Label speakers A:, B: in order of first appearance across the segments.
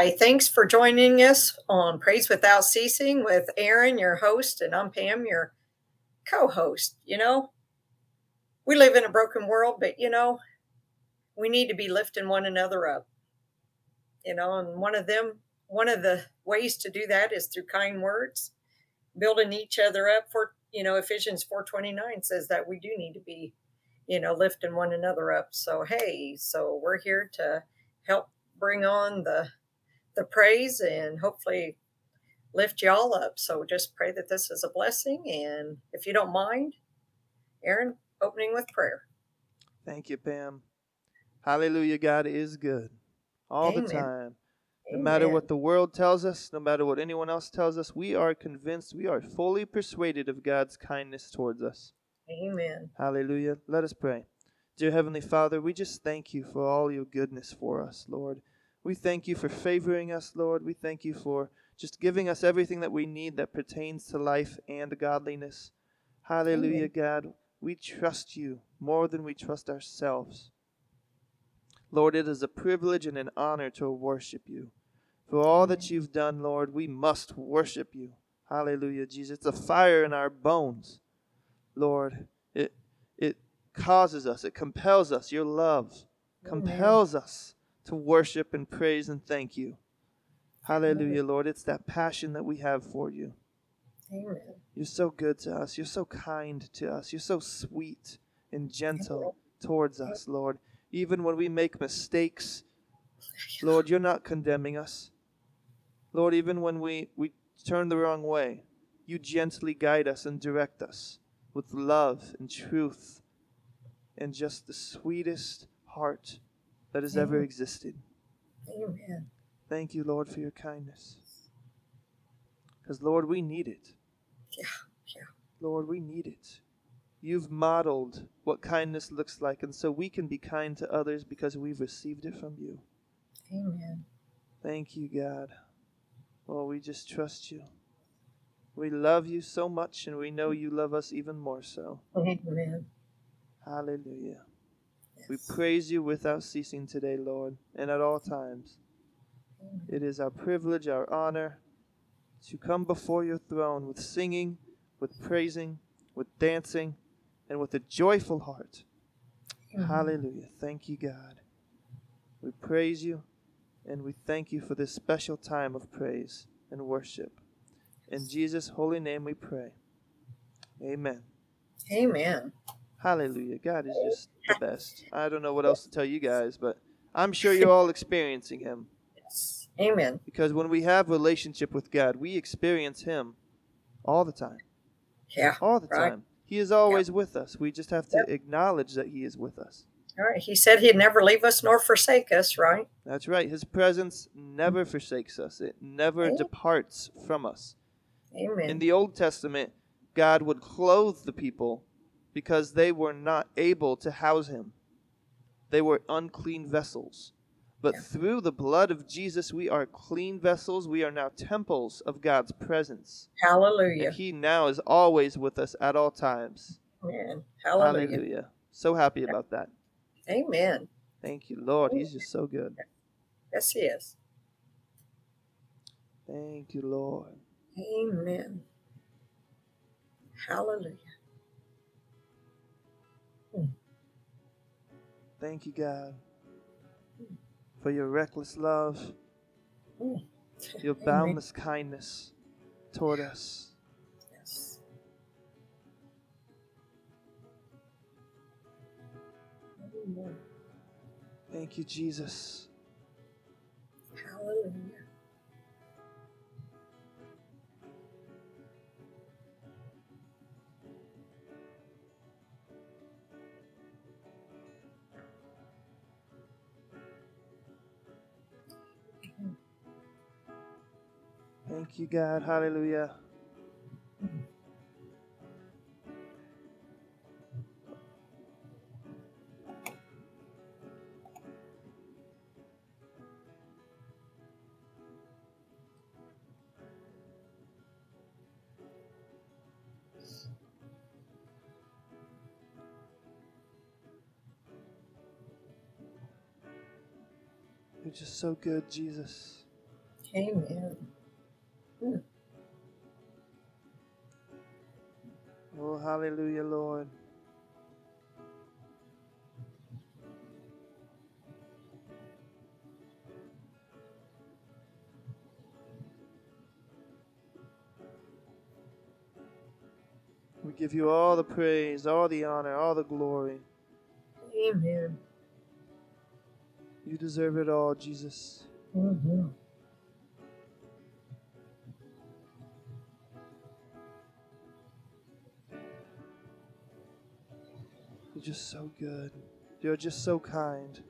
A: Hi, thanks for joining us on Praise Without Ceasing with Aaron, your host, and I'm Pam, your co host. You know, we live in a broken world, but you know, we need to be lifting one another up. You know, and one of them, one of the ways to do that is through kind words, building each other up for, you know, Ephesians 4:29 says that we do need to be, you know, lifting one another up. So, hey, so we're here to help bring on the the praise and hopefully lift y'all up. So just pray that this is a blessing. And if you don't mind, Aaron, opening with prayer.
B: Thank you, Pam. Hallelujah. God is good all
A: Amen.
B: the time. No
A: Amen.
B: matter what the world tells us, no matter what anyone else tells us, we are convinced, we are fully persuaded of God's kindness towards us.
A: Amen.
B: Hallelujah. Let us pray. Dear Heavenly Father, we just thank you for all your goodness for us, Lord. We thank you for favoring us, Lord. We thank you for just giving us everything that we need that pertains to life and godliness. Hallelujah, God. We trust you more than we trust ourselves. Lord, it is a privilege and an honor to worship you. For all that you've done, Lord, we must worship you. Hallelujah, Jesus. It's a fire in our bones. Lord, it it causes us, it compels us, your love compels us to worship and praise and thank you. Hallelujah, Lord. It's that passion that we have for you.
A: Amen.
B: You're so good to us. You're so kind to us. You're so sweet and gentle towards us, Lord. Even when we make mistakes, Lord, you're not condemning us. Lord, even when we, we turn the wrong way, you gently guide us and direct us with love and truth and just the sweetest heart that has ever existed.
A: Amen.
B: Thank you, Lord, for your kindness. Because, Lord, we need it.
A: Yeah. Yeah.
B: Lord, we need it. You've modeled what kindness looks like, and so we can be kind to others because we've received it from you.
A: Amen.
B: Thank you, God. Well, we just trust you. We love you so much, and we know you love us even more so.
A: Amen.
B: Hallelujah. We praise you without ceasing today, Lord, and at all times. It is our privilege, our honor to come before your throne with singing, with praising, with dancing, and with a joyful heart.
A: Amen.
B: Hallelujah. Thank you, God. We praise you and we thank you for this special time of praise and worship. In Jesus' holy name we pray. Amen.
A: Amen.
B: Hallelujah. God is just the best. I don't know what else to tell you guys, but I'm sure you're all experiencing him
A: Yes. Amen.
B: because when we have relationship with God, we experience him all the time.
A: Yeah.
B: All the
A: Right.
B: time. He is always with us. We just have to acknowledge that he is with us.
A: All right. He said he'd never leave us nor forsake us, right?
B: That's right. His presence never forsakes us. It never
A: Amen.
B: departs from us.
A: Amen.
B: In the Old Testament, God would clothe the people because they were not able to house him. They were unclean vessels. But through the blood of Jesus, we are clean vessels. We are now temples of God's presence.
A: Hallelujah.
B: And he now is always with us at all times.
A: Amen. Hallelujah.
B: Hallelujah. So happy about that.
A: Amen.
B: Thank you, Lord. He's just so good.
A: Yes, he is.
B: Thank you, Lord.
A: Amen. Hallelujah.
B: Thank you, God, for your reckless love, your
A: Amen.
B: boundless kindness toward us.
A: Yes. Amen.
B: Thank you, Jesus.
A: Hallelujah.
B: Thank you, God. Hallelujah. You're just so good, Jesus.
A: Amen.
B: Oh, hallelujah, Lord. We give you all the praise, all the honor, all the glory.
A: Amen.
B: You deserve it all, Jesus.
A: Mm-hmm.
B: Just so good. You're just so kind.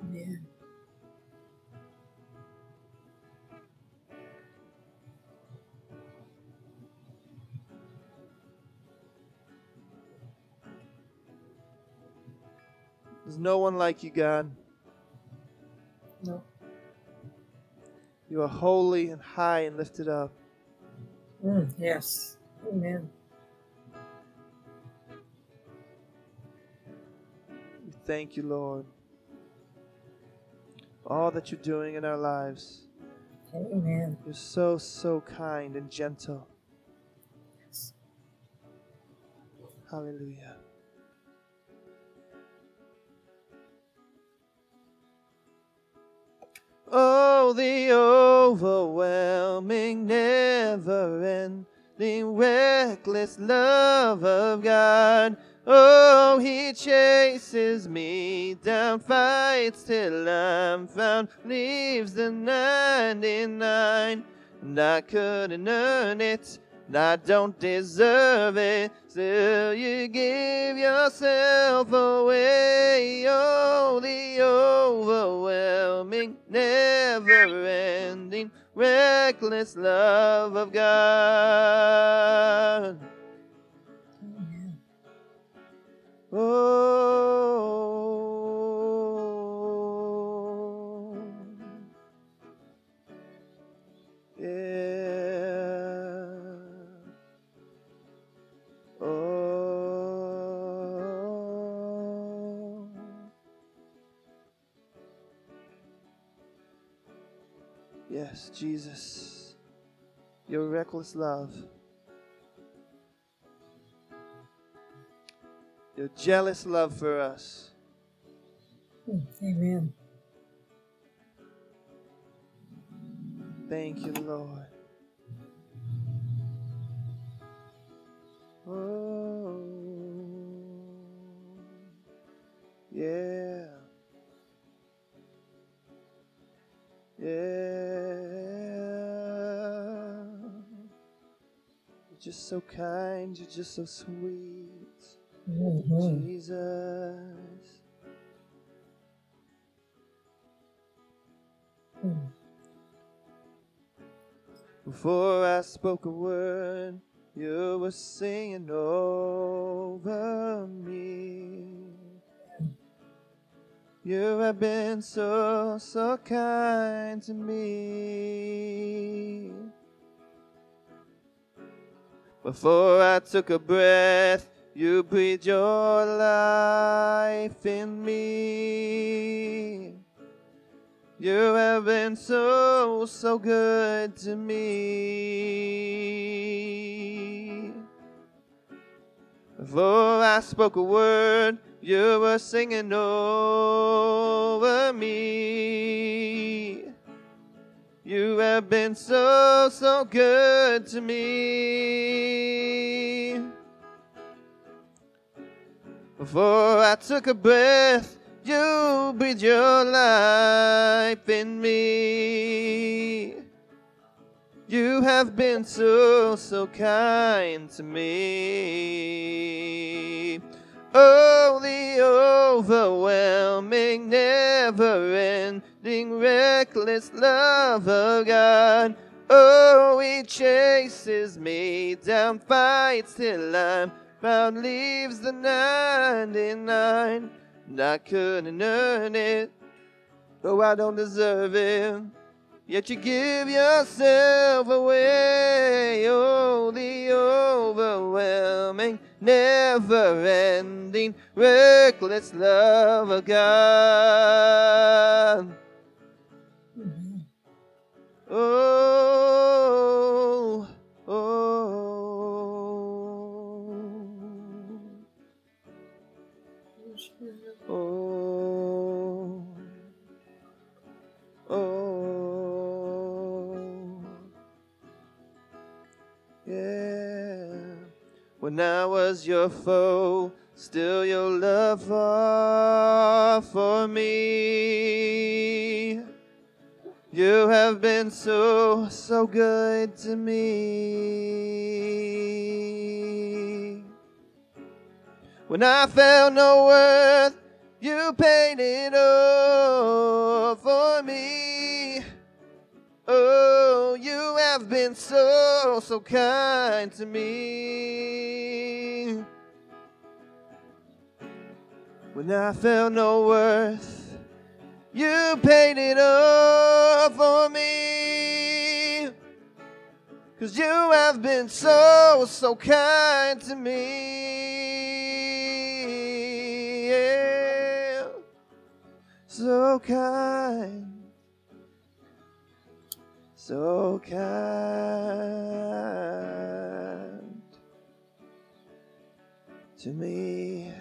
A: Amen.
B: There's no one like you, God.
A: No.
B: You are holy and high and lifted up.
A: Mm, yes. Amen.
B: Thank you, Lord. All that you're doing in our lives.
A: Amen.
B: You're so, so kind and gentle.
A: Yes.
B: Hallelujah. Oh, the overwhelming, never ending, reckless love of God. Oh, He chases me down, fights till I'm found, leaves the 99. And I couldn't earn it, and I don't deserve it. Still, you give yourself away. Oh, the overwhelming, never ending, reckless love of God. Oh, yeah. Oh, yes, Jesus, your reckless love. Your jealous love for us.
A: Amen.
B: Thank you, Lord. Oh, yeah. Yeah. You're just so kind, you're just so sweet.
A: Mhm.
B: Jesus.
A: Mm.
B: Before I spoke a word, you were singing over me. You have been so, so kind to me. Before I took a breath, you breathed your life in me. You have been so, so good to me. Before I spoke a word, you were singing over me. You have been so, so good to me. Before I took a breath, you breathed your life in me. You have been so, so kind to me. Oh, the overwhelming, never ending, reckless love of God. Oh, He chases me down, fights till I'm Bound leaves the 99, and I couldn't earn it, though I don't deserve it. Yet you give yourself away, oh, the overwhelming, never ending, reckless love of God.
A: Mm-hmm.
B: Oh. Yeah. When I was your foe, still your love fought for me. You have been so, so good to me. When I felt no worth, you paid it all for me. Oh, you have been so, so kind to me. When I felt no worth, you paid it all for me. Cause you have been so, so kind to me. Yeah. So kind. So kind to me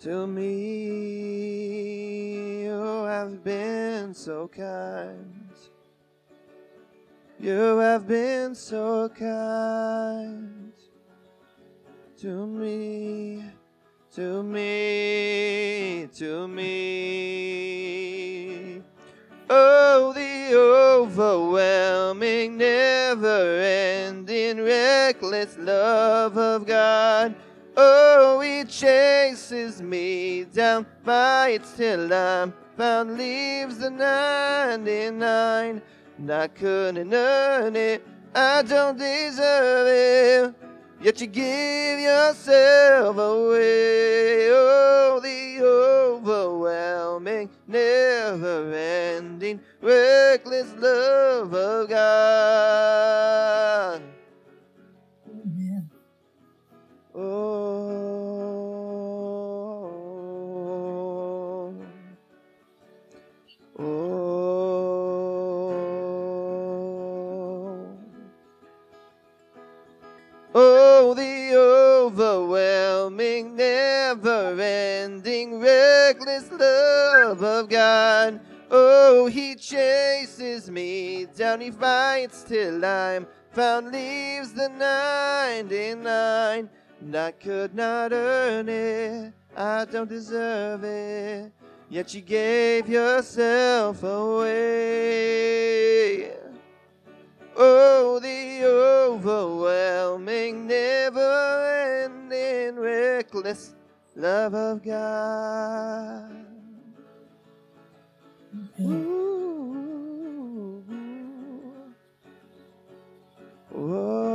B: to me. You have been so kind. You have been so kind to me, to me, to me. Oh, the overwhelming, never ending, reckless love of God. Oh, he chases me down, fights till I'm found, leaves the 99. And I couldn't earn it, I don't deserve it. Yet you give yourself away. Oh, the overwhelming, never ending, reckless love of God. Amen. Oh, oh, the overwhelming, never ending, reckless love of God. Oh, he chases me down, he fights till I'm found, leaves the 99. And I could not earn it, I don't deserve it. Yet you gave yourself away. Oh, the overwhelming, never ending, reckless love of God. Ooh. Whoa.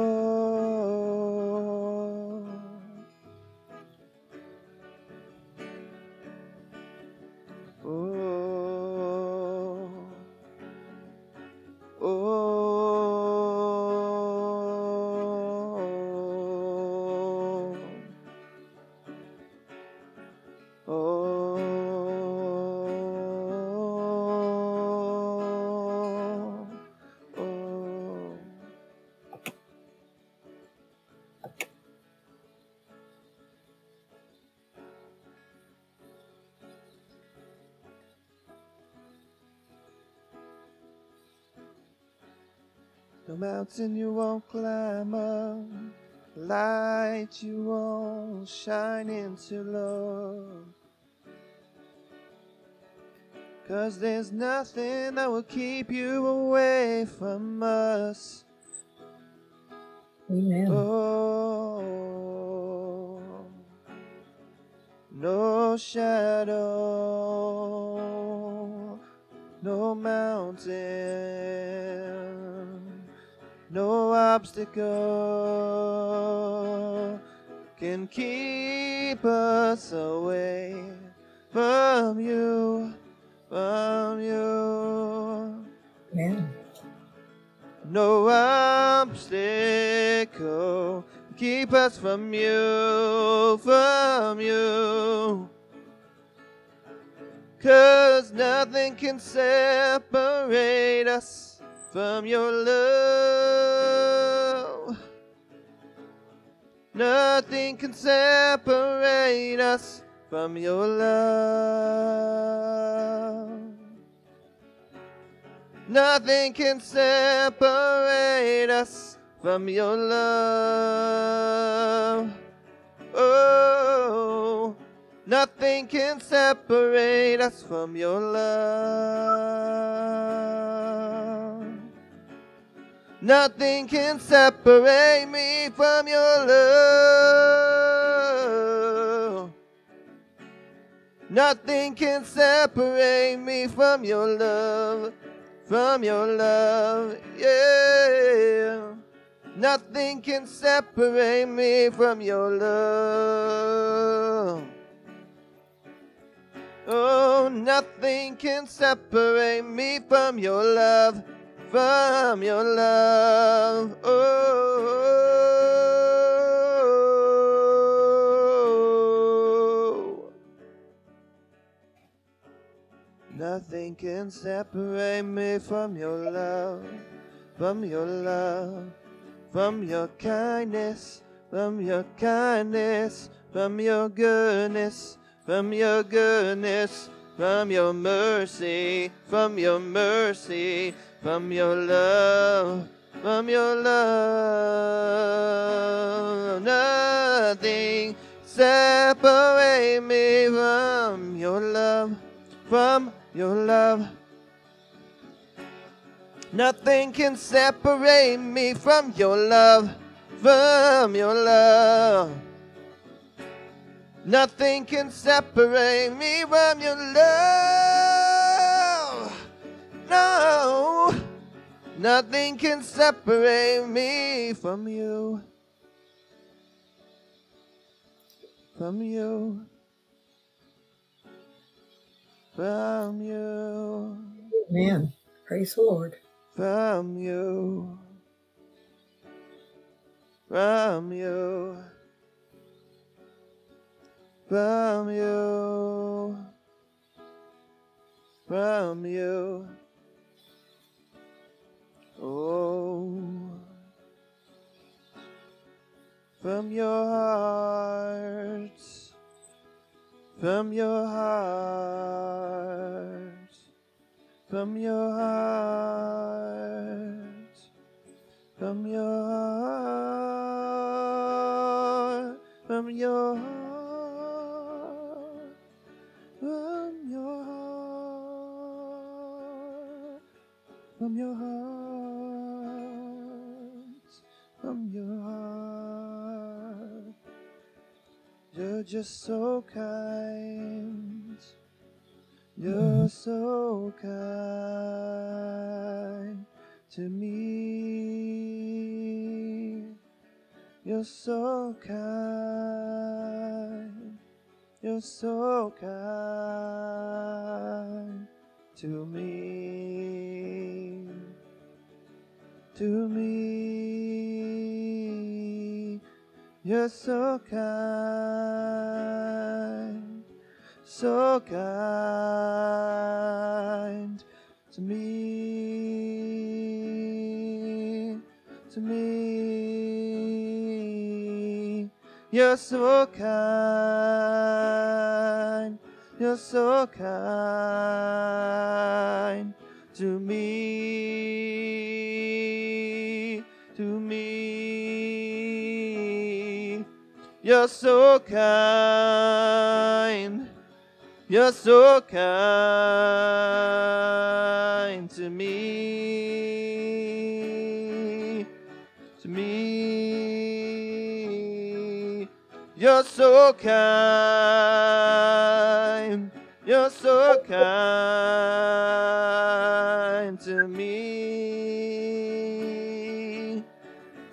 B: Mountain you won't climb up, light you won't shine into, Lord. Cause there's nothing that will keep you away from us.
A: Amen.
B: Oh, no shadow, no mountain, no obstacle can keep us away from you, from you.
A: Amen.
B: No obstacle can keep us from you, from you. Cause nothing can separate us from your love. Nothing can separate us from your love. Nothing can separate us from your love. Oh, nothing can separate us from your love. Nothing can separate me from your love. Nothing can separate me from your love from your love, yeah. Nothing can separate me from your love. Oh, nothing can separate me from your love, from your love. Oh. Nothing can separate me from your love, from your love, from your kindness, from your kindness, from your goodness, from your goodness, from your mercy, from your mercy, from your love, from your love. Nothing separate me from your love, from your love. Nothing can separate me from your love, from your love. Nothing can separate me from your love. No, nothing can separate me from you. From you from you.
A: Amen. Praise the Lord.
B: From you. From you. From you. From you. Oh. From your heart from your heart, from your heart, from your heart, from your heart, from your heart, from your heart, You're just so kind. You're so kind to me. You're so kind. You're so kind to me. To me. You're so kind, so kind to me, to me. You're so kind, you're so kind to me, to me. You're so kind. You're so kind to me. To me. You're so kind. You're so kind to me.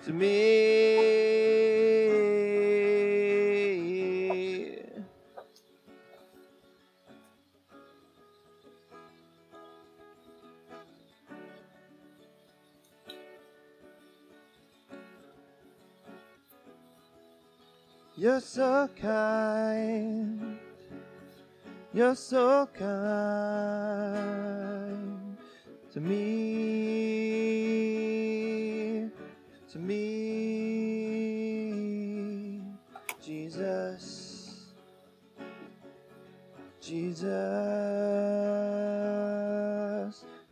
B: To me. You're so kind. You're so kind to me. To me, Jesus. Jesus,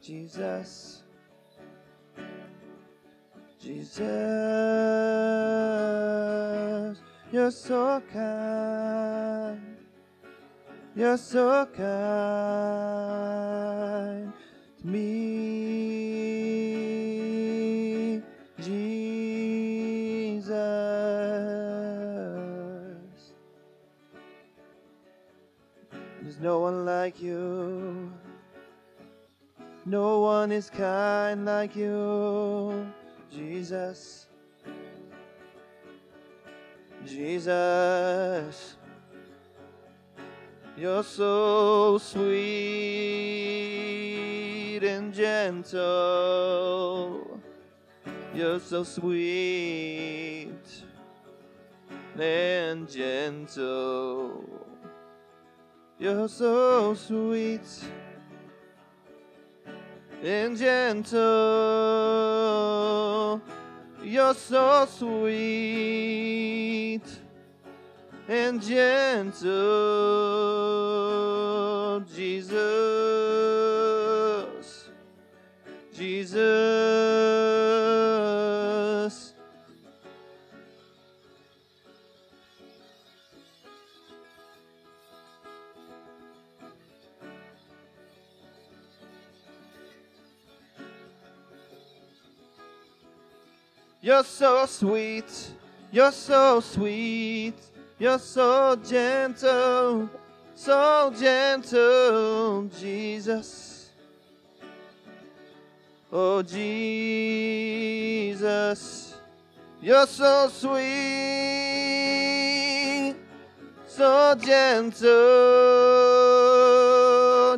B: Jesus, Jesus, you're so kind, you're so kind to me, Jesus. There's no one like you. No one is kind like you, Jesus. Jesus. You're so sweet and gentle. You're so sweet and gentle. You're so sweet and gentle. You're so sweet and gentle, Jesus, Jesus. You're so sweet, you're so sweet, you're so gentle, so gentle, Jesus. Oh, Jesus, you're so sweet, so gentle,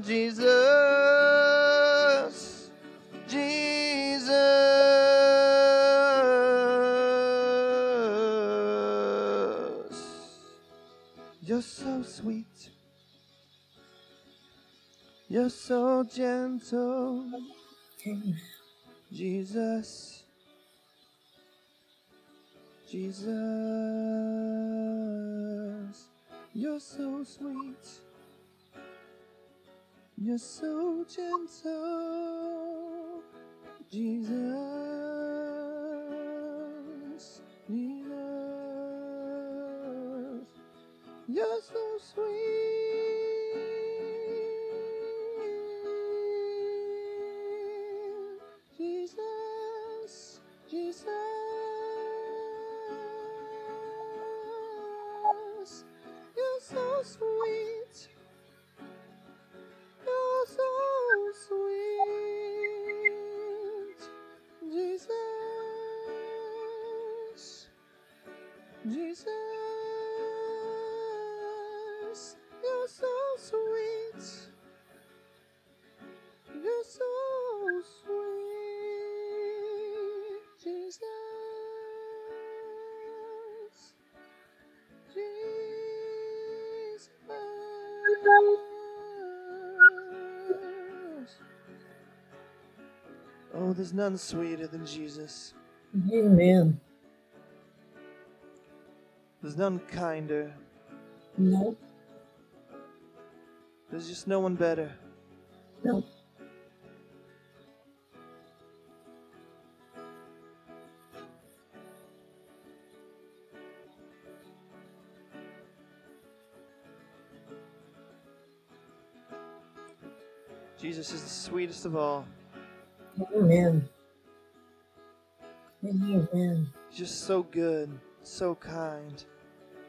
B: Jesus. You're so gentle. Jesus. Jesus. You're so sweet. You're so gentle. Jesus. Jesus. You're so sweet. You're Oh, there's none sweeter than Jesus.
A: Amen.
B: There's none kinder.
A: No,
B: There's just no one better.
A: no.
B: Sweetest of all.
A: Amen. Amen.
B: Just so good, so kind,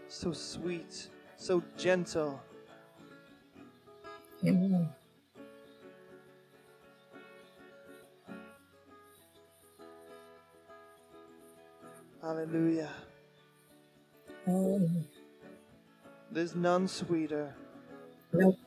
B: so sweet, so gentle.
A: Amen.
B: Hallelujah.
A: Hallelujah.
B: There's none sweeter.
A: Nope.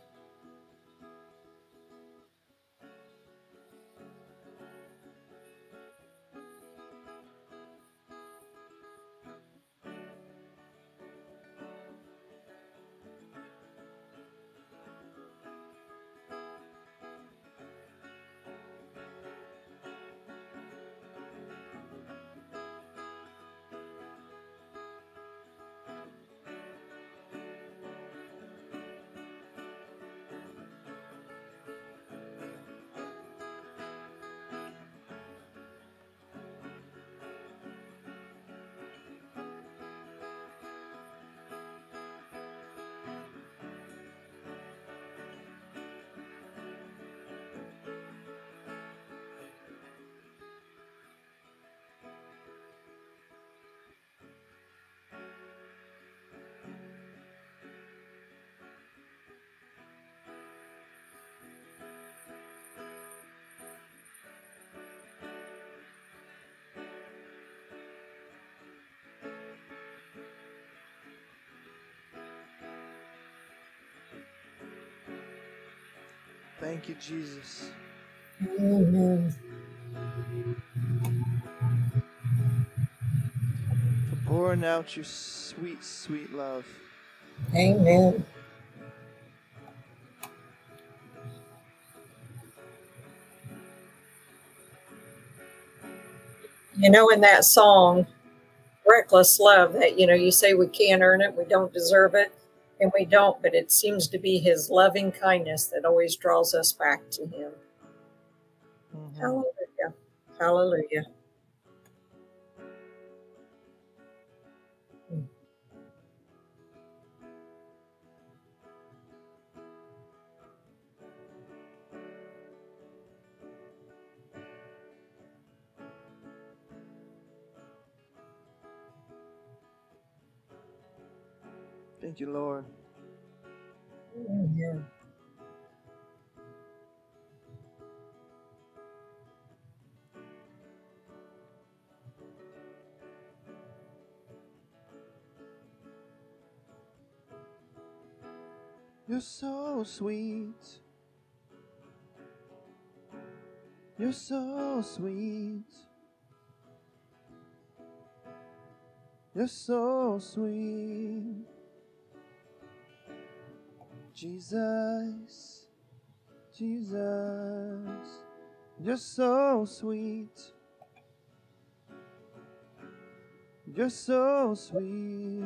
B: Thank you, Jesus. For pouring out your sweet, sweet love.
A: Amen. You know, in that song, Reckless Love, that, you know, you say we can't earn it, we don't deserve it, and we don't, but it seems to be His loving kindness that always draws us back to Him.
B: Mhm.
A: Hallelujah. Hallelujah.
B: Thank you, Lord.
A: Amen.
B: You're so sweet. You're so sweet. You're so sweet. Jesus, Jesus, you're so sweet. You're so sweet.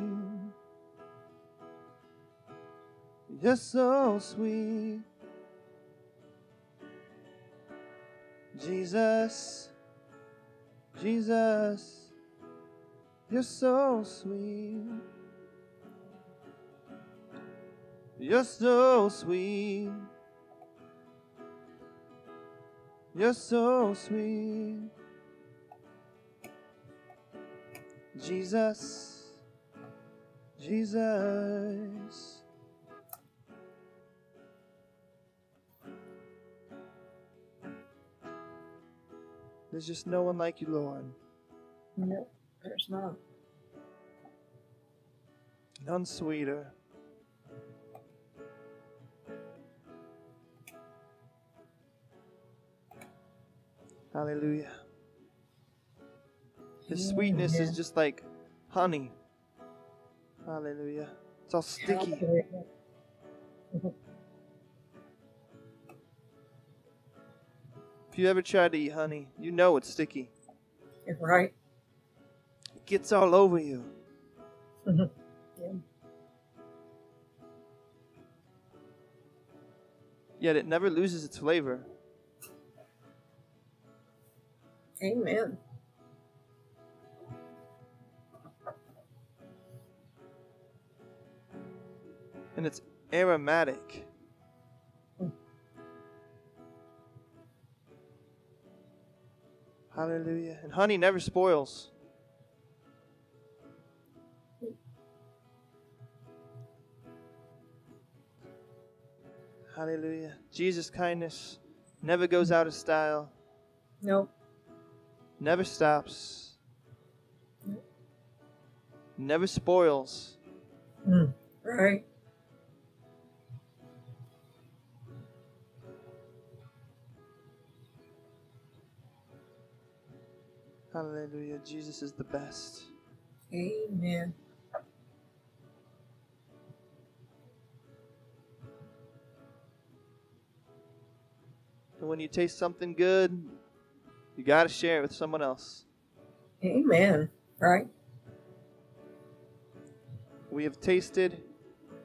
B: You're so sweet. Jesus, Jesus, you're so sweet. You're so sweet. You're so sweet. Jesus, Jesus. There's just no one like you, Lord.
A: No, there's not.
B: None sweeter. Hallelujah. His sweetness is just like honey. Hallelujah. It's all sticky. If you ever tried to eat honey, you know it's sticky.
A: Right?
B: It gets all over you.
A: Yeah.
B: Yet it never loses its flavor.
A: Amen.
B: And it's aromatic. Hallelujah. And honey never spoils. Hallelujah. Jesus' kindness never goes out of style,
A: Nope.
B: Never stops, never spoils.
A: Mm. Right?
B: Hallelujah. Jesus is the best.
A: Amen.
B: And when you taste something good, you got to share it with someone else.
A: Amen. Right?
B: We have tasted,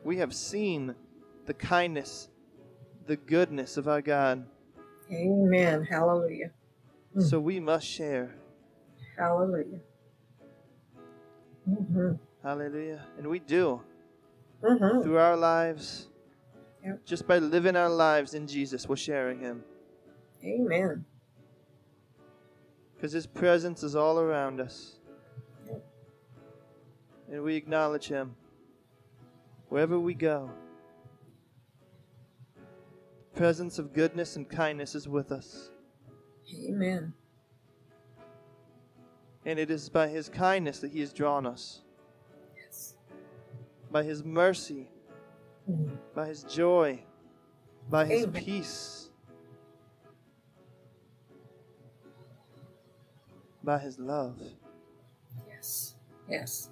B: we have seen the kindness, the goodness of our God.
A: Amen. Hallelujah. Mm.
B: So we must share.
A: Hallelujah. Mm-hmm.
B: Hallelujah. And we do
A: Mm-hmm.
B: through our lives.
A: Yep.
B: Just by living our lives in Jesus, we're sharing Him.
A: Amen.
B: Because His presence is all around us. And we acknowledge Him wherever we go. The presence of goodness and kindness is with us.
A: Amen.
B: And it is by His kindness that He has drawn us,
A: Yes.
B: by His mercy,
A: Mm.
B: by His joy, by His
A: Amen.
B: peace. By his love.
A: Yes. Yes.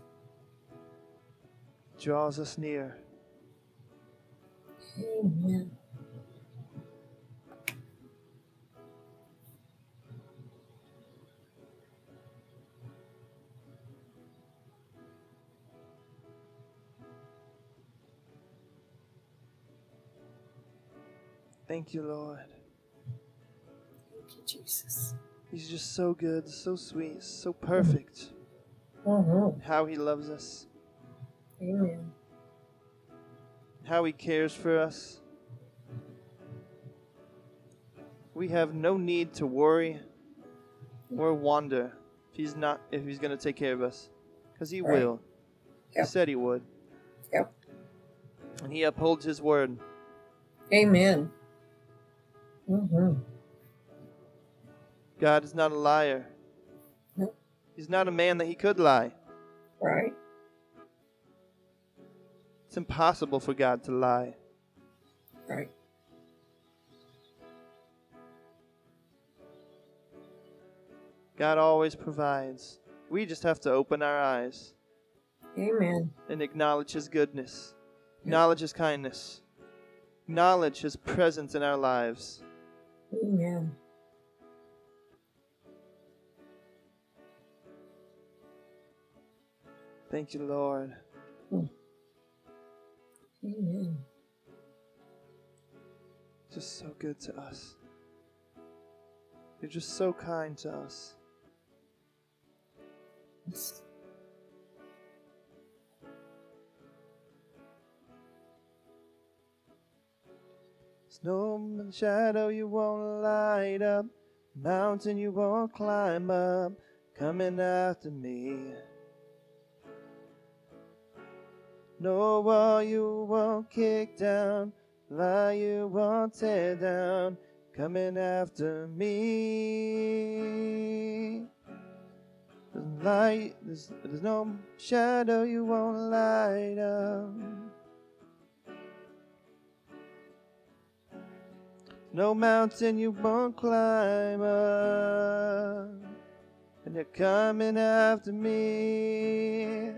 B: Draws us near.
A: Amen.
B: Thank you, Lord.
A: Thank you, Jesus.
B: He's just so good, so sweet, so perfect.
A: Mm-hmm.
B: How he loves us,
A: Amen.
B: how he cares for us. We have no need to worry or wonder if he's not if he's going to take care of us because he
A: Right.
B: will.
A: Yep.
B: He said he would.
A: Yep.
B: And he upholds his word.
A: Amen. Mm-hmm.
B: God is not a liar. He's not a man that he could lie.
A: Right.
B: It's impossible for God to lie.
A: Right.
B: God always provides. We just have to open our eyes
A: Amen.
B: and acknowledge His goodness, acknowledge His kindness, acknowledge His presence in our lives.
A: Amen.
B: Thank you, Lord. Mm.
A: Amen.
B: Just so good to us. You're just so kind to us.
A: Yes.
B: And shadow you won't light up, mountain you won't climb up, coming after me. No wall you won't kick down, lie you won't tear down, coming after me. There's light, there's, there's no shadow you won't light up. No mountain you won't climb up. And you're coming after me.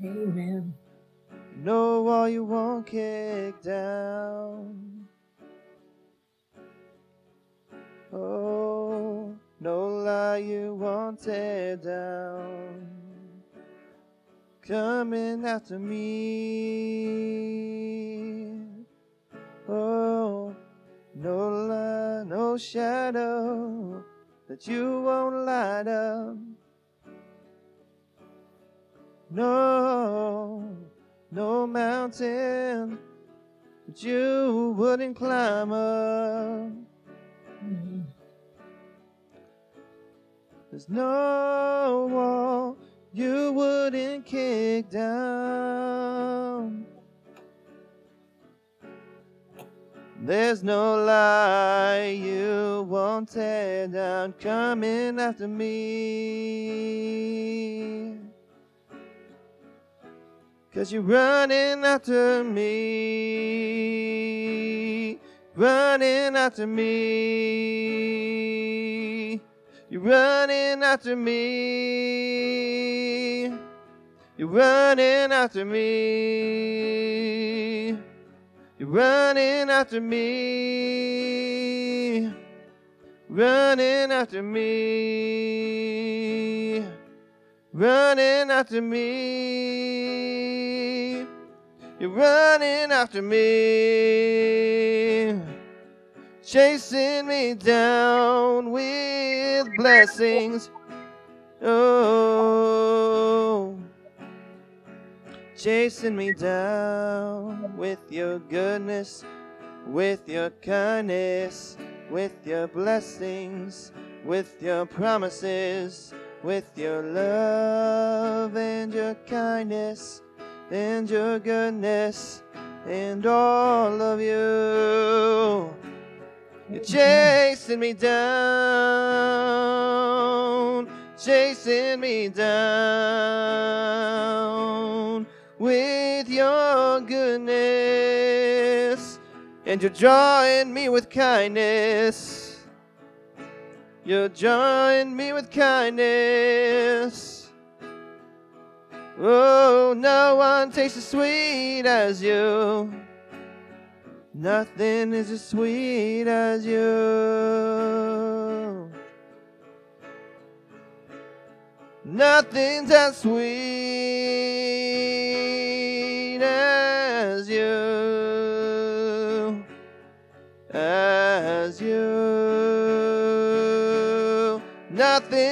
A: Amen.
B: No wall you won't kick down. Oh, no lie you won't tear down. Coming after me. Oh, no lie, no shadow that you won't light up. No, no mountain that you wouldn't climb up. There's no wall you wouldn't kick down. There's no lie you won't tear down coming after me. Cause you're running after me. Running after me. You're running after me. You're running after me. You're running after me. Running after me. Running after me. You're running after me. Chasing me down with blessings. Oh chasing me down with your goodness, with your kindness, with your blessings, with your promises, with your love and your kindness and your goodness and all of you. You're chasing me down, chasing me down with your goodness, and you're drawing me with kindness. You're drawing me with kindness. Oh, no one tastes as sweet as you. Nothing is as sweet as you. Nothing's as sweet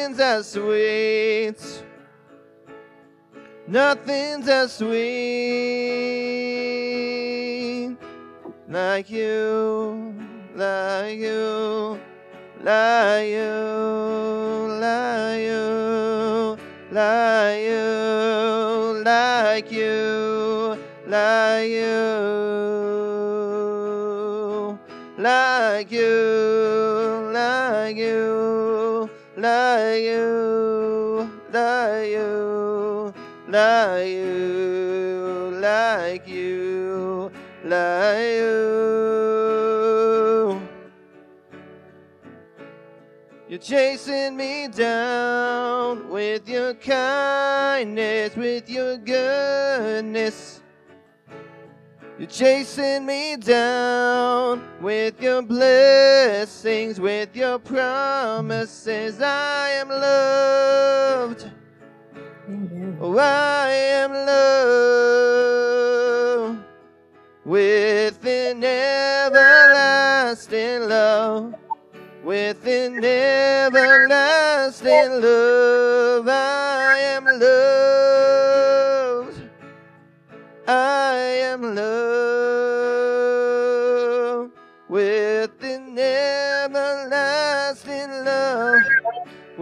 B: Nothing's as sweet. Nothing's as sweet like you, like you, like you, like you, like you, like you, like you, like you, like you, like you, like you, like you, like you, like you. You're chasing me down with your kindness, with your goodness. You're chasing me down with your blessings, with your promises. I am loved. Oh, I am loved with an everlasting love. With an everlasting love, I am loved.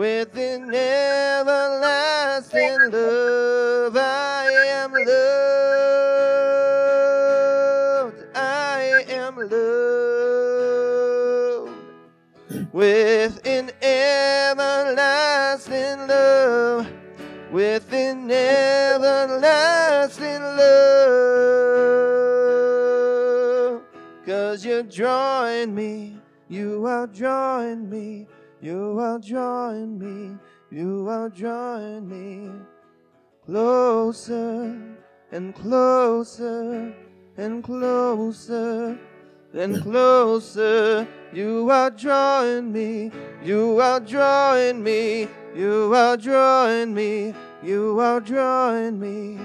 B: With an everlasting love, I am loved. I am loved with an everlasting love. With an everlasting love. Cause you're drawing me, you are drawing me, you are drawing me, you are drawing me closer and closer and closer and closer. You are drawing me, you are drawing me, you are drawing me, you are drawing me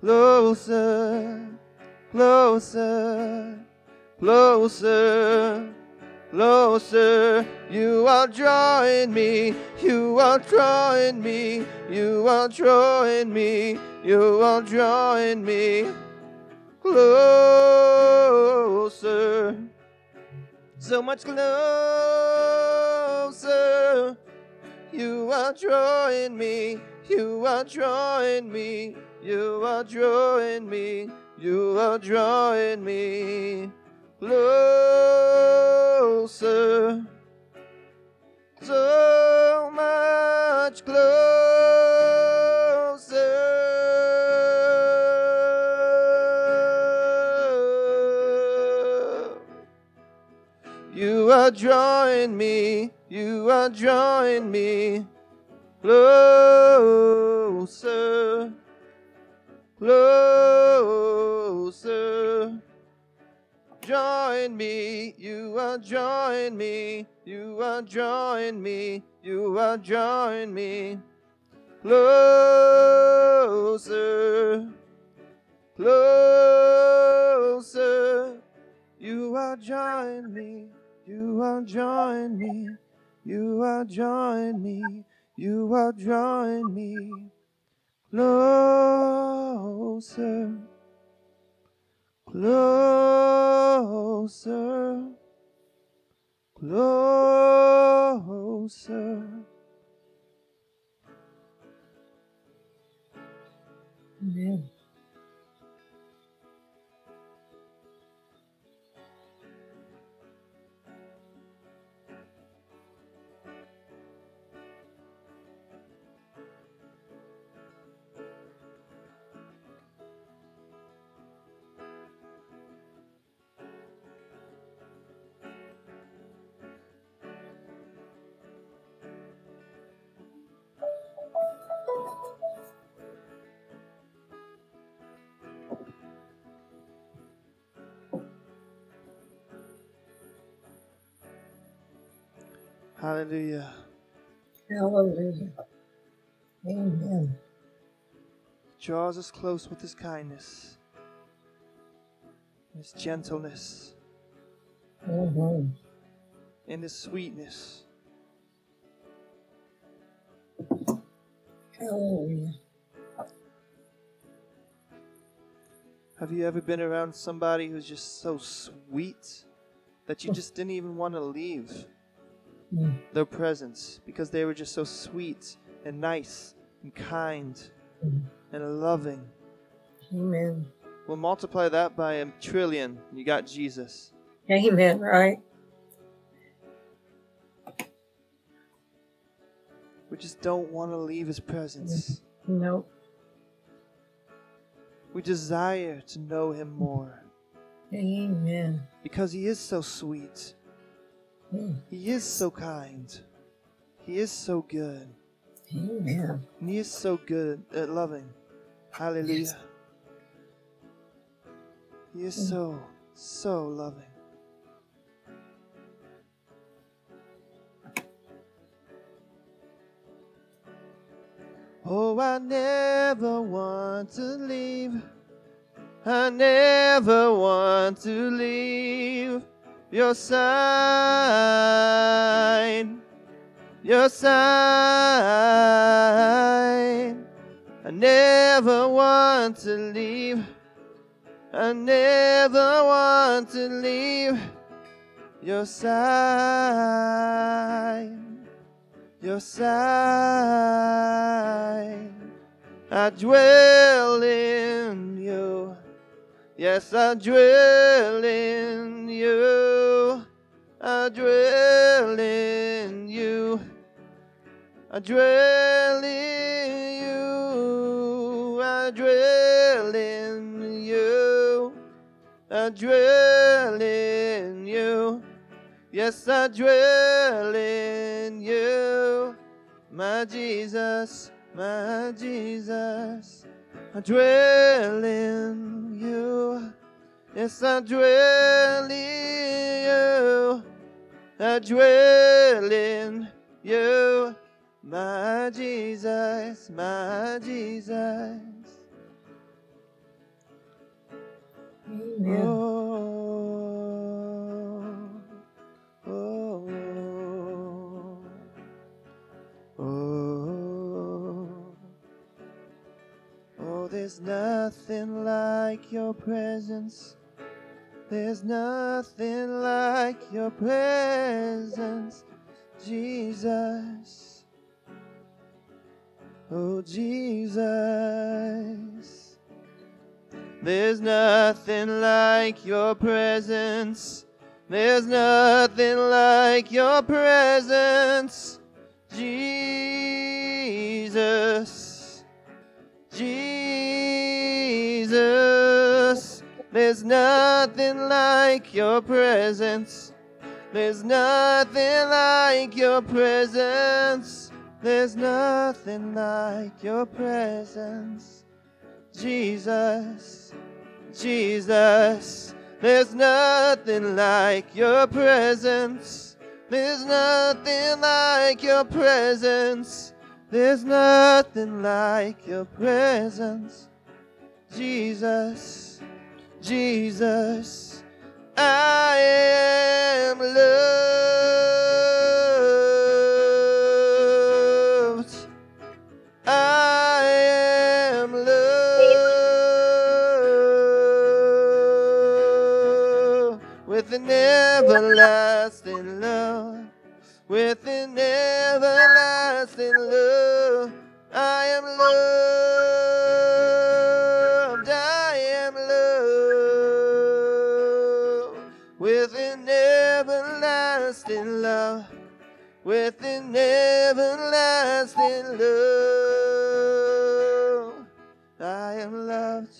B: closer, closer, closer. Closer, you are drawing me, you are drawing me, you are drawing me, you are drawing me closer, so much closer. You are drawing me, you are drawing me, you are drawing me, you are drawing me closer, so much closer. You are drawing me, you are drawing me closer, closer join me, you will join me, you will join me, you will join me. Closer, closer, you will join me, you will join me, you will join me, you will join me. Closer closer, closer.
A: Amen.
B: Hallelujah.
A: Hallelujah. Amen.
B: Draws us close with his kindness, his gentleness,
A: Mm-hmm.
B: and his sweetness.
A: Hallelujah.
B: Have you ever been around somebody who's just so sweet that you just didn't even want to leave
A: Mm.
B: their presence because they were just so sweet and nice and kind
A: Mm.
B: and loving?
A: Amen.
B: We'll multiply that by a trillion, you got Jesus.
A: Amen, right?
B: We just don't want to leave his presence.
A: Nope.
B: We desire to know him more
A: Amen.
B: because he is so sweet.
A: Mm.
B: He is so kind. He is so good.
A: Amen.
B: And he is so good at loving. Hallelujah.
A: Yes.
B: He is
A: Mm.
B: so, so loving. Oh, I never want to leave. I never want to leave your side. Your side. I never want to leave. I never want to leave your side. Your side. I dwell in you. Yes, I dwell in you. I dwell in you. I dwell in you. I dwell in you. I dwell in you. Yes, I dwell in you. My Jesus, my Jesus. I dwell in you. Yes, I dwell in you. I dwell in you. My Jesus, my Jesus.
A: Amen.
B: Oh, oh, oh, oh, there's nothing like your presence. There's nothing like your presence, Jesus. Oh, Jesus. There's nothing like your presence. There's nothing like your presence, Jesus. Jesus. There's nothing like your presence. There's nothing like your presence. There's nothing like your presence. Jesus, Jesus, there's nothing like your presence. There's nothing like your presence. There's nothing like your presence. Jesus, Jesus, I am loved. I am loved with an everlasting love, with an everlasting love. I am loved, everlasting love with an everlasting love. I am loved.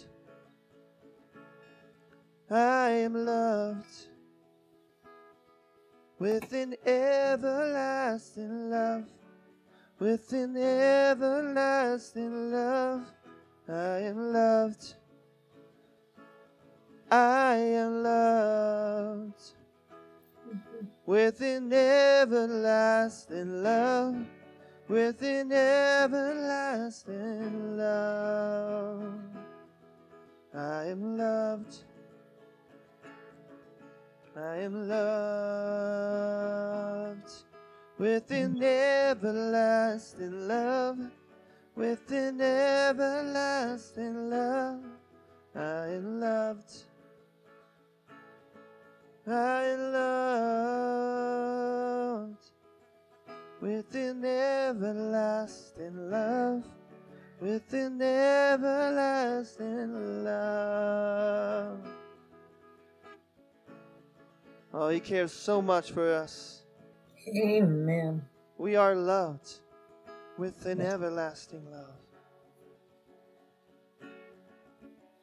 B: I am loved with an everlasting love. With an everlasting love. I am loved. I am loved. With an everlasting love, with an everlasting love. I am loved. I am loved with an everlasting love, with an everlasting love. I am loved. I am loved everlasting love, with an everlasting love. Oh, He cares so much for us.
A: Amen.
B: We are loved with an everlasting love.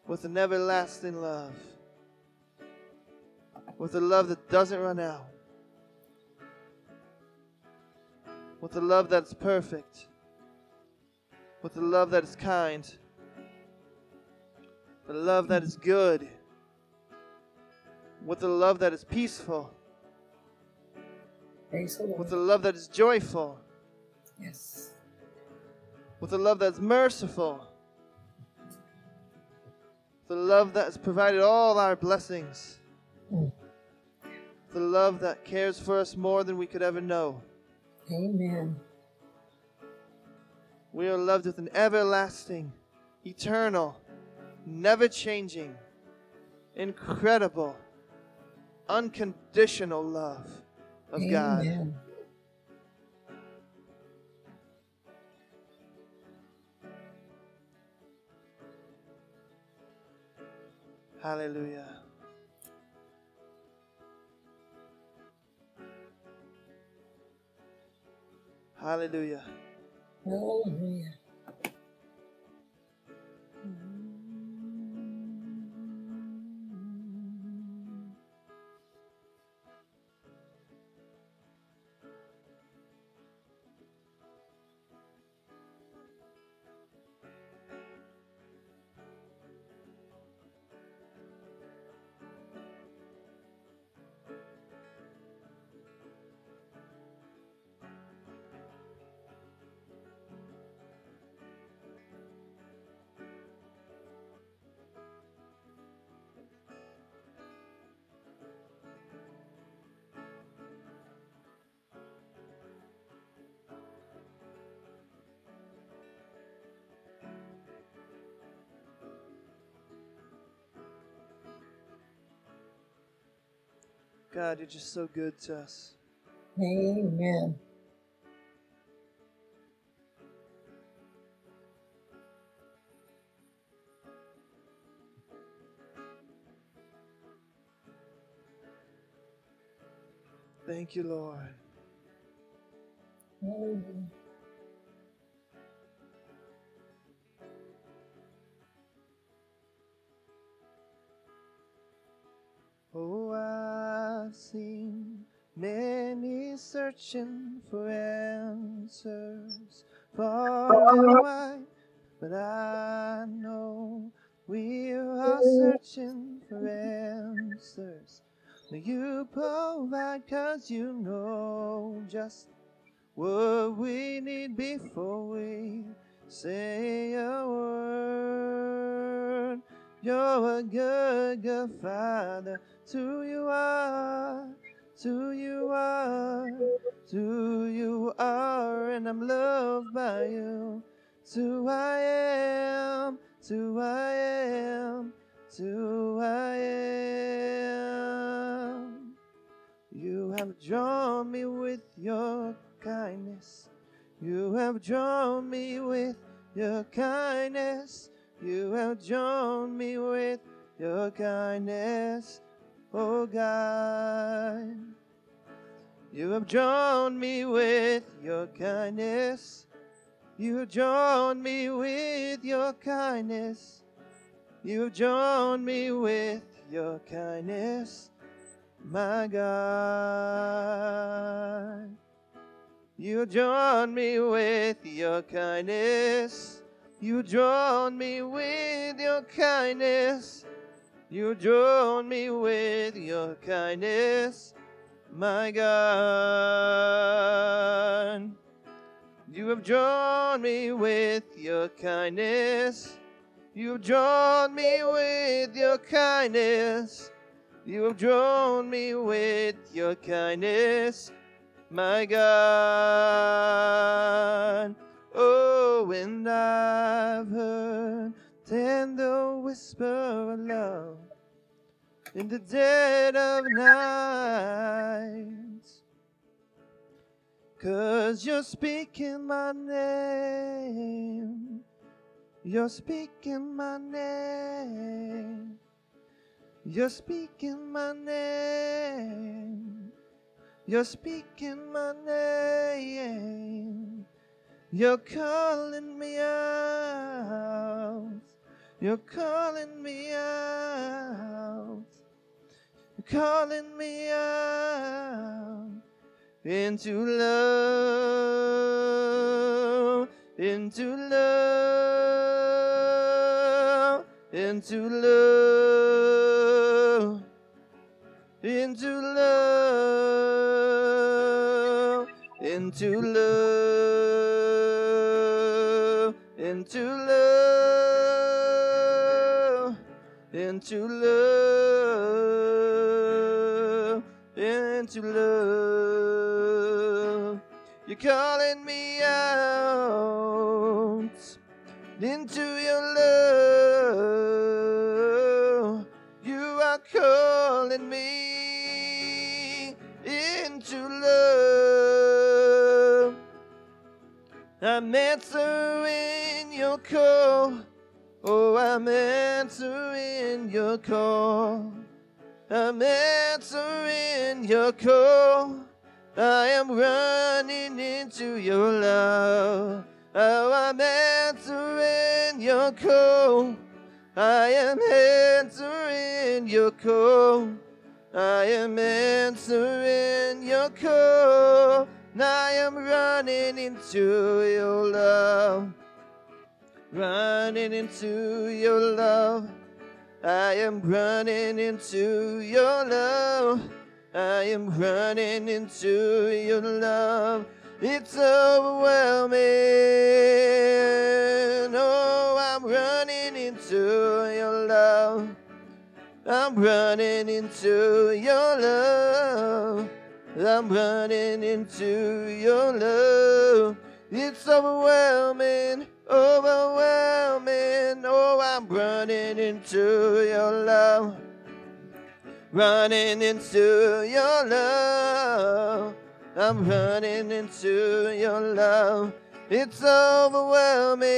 B: With an everlasting love. With a love that doesn't run out. With a love that's perfect. With a love that is kind. A love that is good. With a love that is peaceful.
A: The
B: With a love that is joyful.
A: yes.
B: with a love that's merciful, The love that has provided all our blessings,
A: Mm.
B: a love that cares for us more than we could ever know.
A: Amen.
B: We are loved with an everlasting, eternal, never changing, incredible, unconditional love of God. Hallelujah. Hallelujah.
A: Hallelujah.
B: God, you're just so good to us.
A: Amen.
B: Thank you, Lord.
A: Hallelujah.
B: Searching for answers far and wide, but I know we are searching for answers. You provide cause you know just what we need before we say a word. You're a good, good father. To you are, to you are, to you are, and I'm loved by you. To I am, to I am, to I am. You have drawn me with your kindness. You have drawn me with your kindness. You have drawn me with your kindness, oh God. You have drawn me with your kindness. You have drawn me with your kindness. You have drawn me with your kindness, my God. You have drawn me with your kindness. You have drawn me with your kindness. You have drawn me with your kindness, my God. You have drawn me with your kindness. You have drawn me with your kindness. You have drawn me with your kindness, my God. Oh, and I've heard tender whisper of love in the dead of night. Cause you're speaking my name. You're speaking my name. You're speaking my name. You're speaking my name. You're calling me out. You're calling me out. Calling me out into love, into love, into love, into love, into love, into love, into love, into love. You're calling me out into your love. You are calling me into love. I'm answering your call. Oh, I'm answering your call. I'm answering your call. I am running into your love. Oh, I'm answering your call. I am answering your call. I am answering your call. I am running into your love. Running into your love. I am running into your love. I am running into your love. It's overwhelming. Oh, I'm running into your love. I'm running into your love. I'm running into your love. It's overwhelming, overwhelming. I'm running into your love. Running into your love. I'm running into your love. It's overwhelming.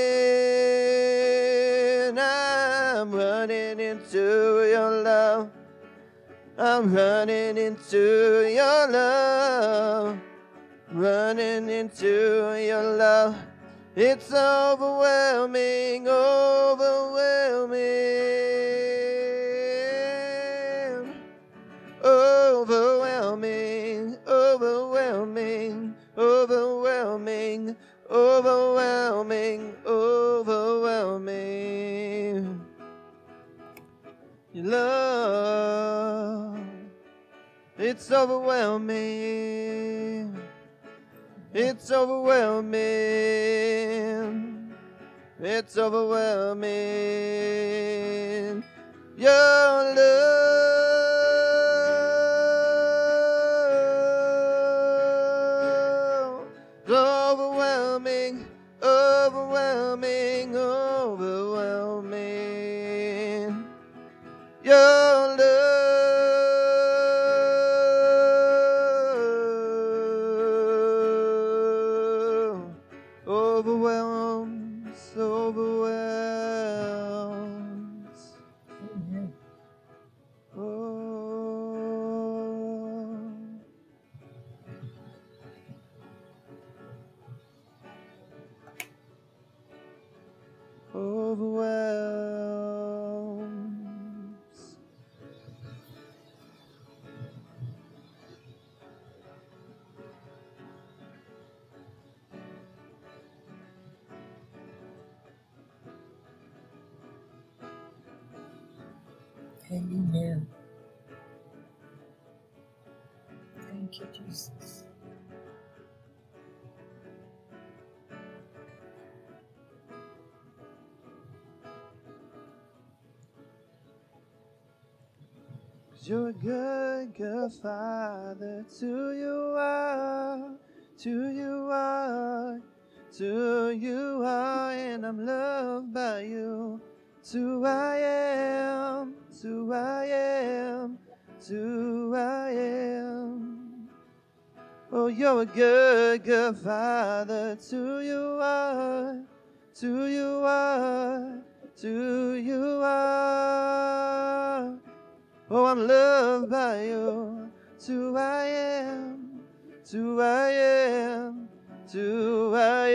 B: I'm running into your love. I'm running into your love. Running into your love. It's overwhelming, overwhelming. Overwhelming, overwhelming, overwhelming, overwhelming, overwhelming. Your love, it's overwhelming. It's overwhelming. It's overwhelming. Your love You're a good, good father. To you are, to you are, to you are, and I'm loved by you. To I am, to I am, to I am. Oh, you're a good, good father. To you are, to you are, to you are. Oh, I'm loved by you. To I am, to I am, to I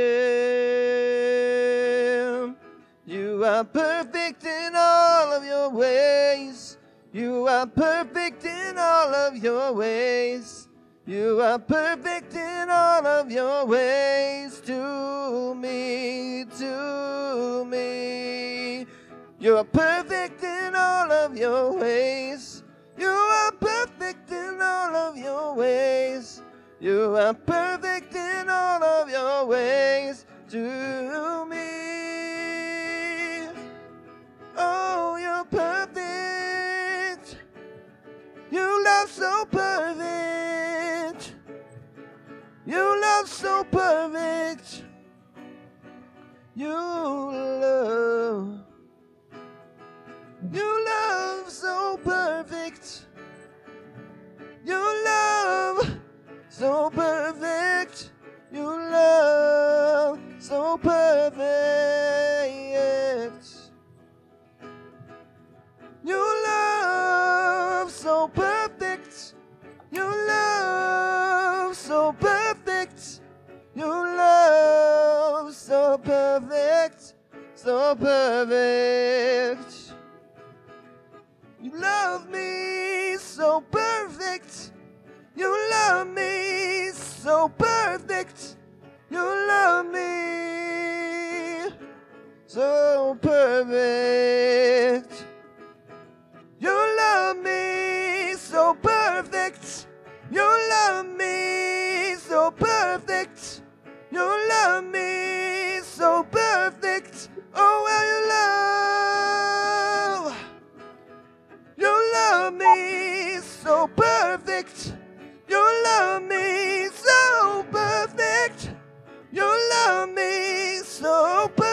B: am. You are perfect in all of your ways. You are perfect in all of your ways. You are perfect in all of your ways to me, to me. You are perfect in all of your ways. All of your ways. You are perfect in all of your ways to me. Oh, you're perfect. You love so perfect. You love so perfect. You love. You love so perfect. You love so perfect. You love so perfect. You love so perfect. You love so perfect. You love so perfect. So perfect. You love me so perfect. You love me so perfect. You love me so perfect. You love me so perfect. You love me so perfect. You love me so perfect. Oh, well, you love. You love me so perfect. Love me so perfect. You love me so perfect.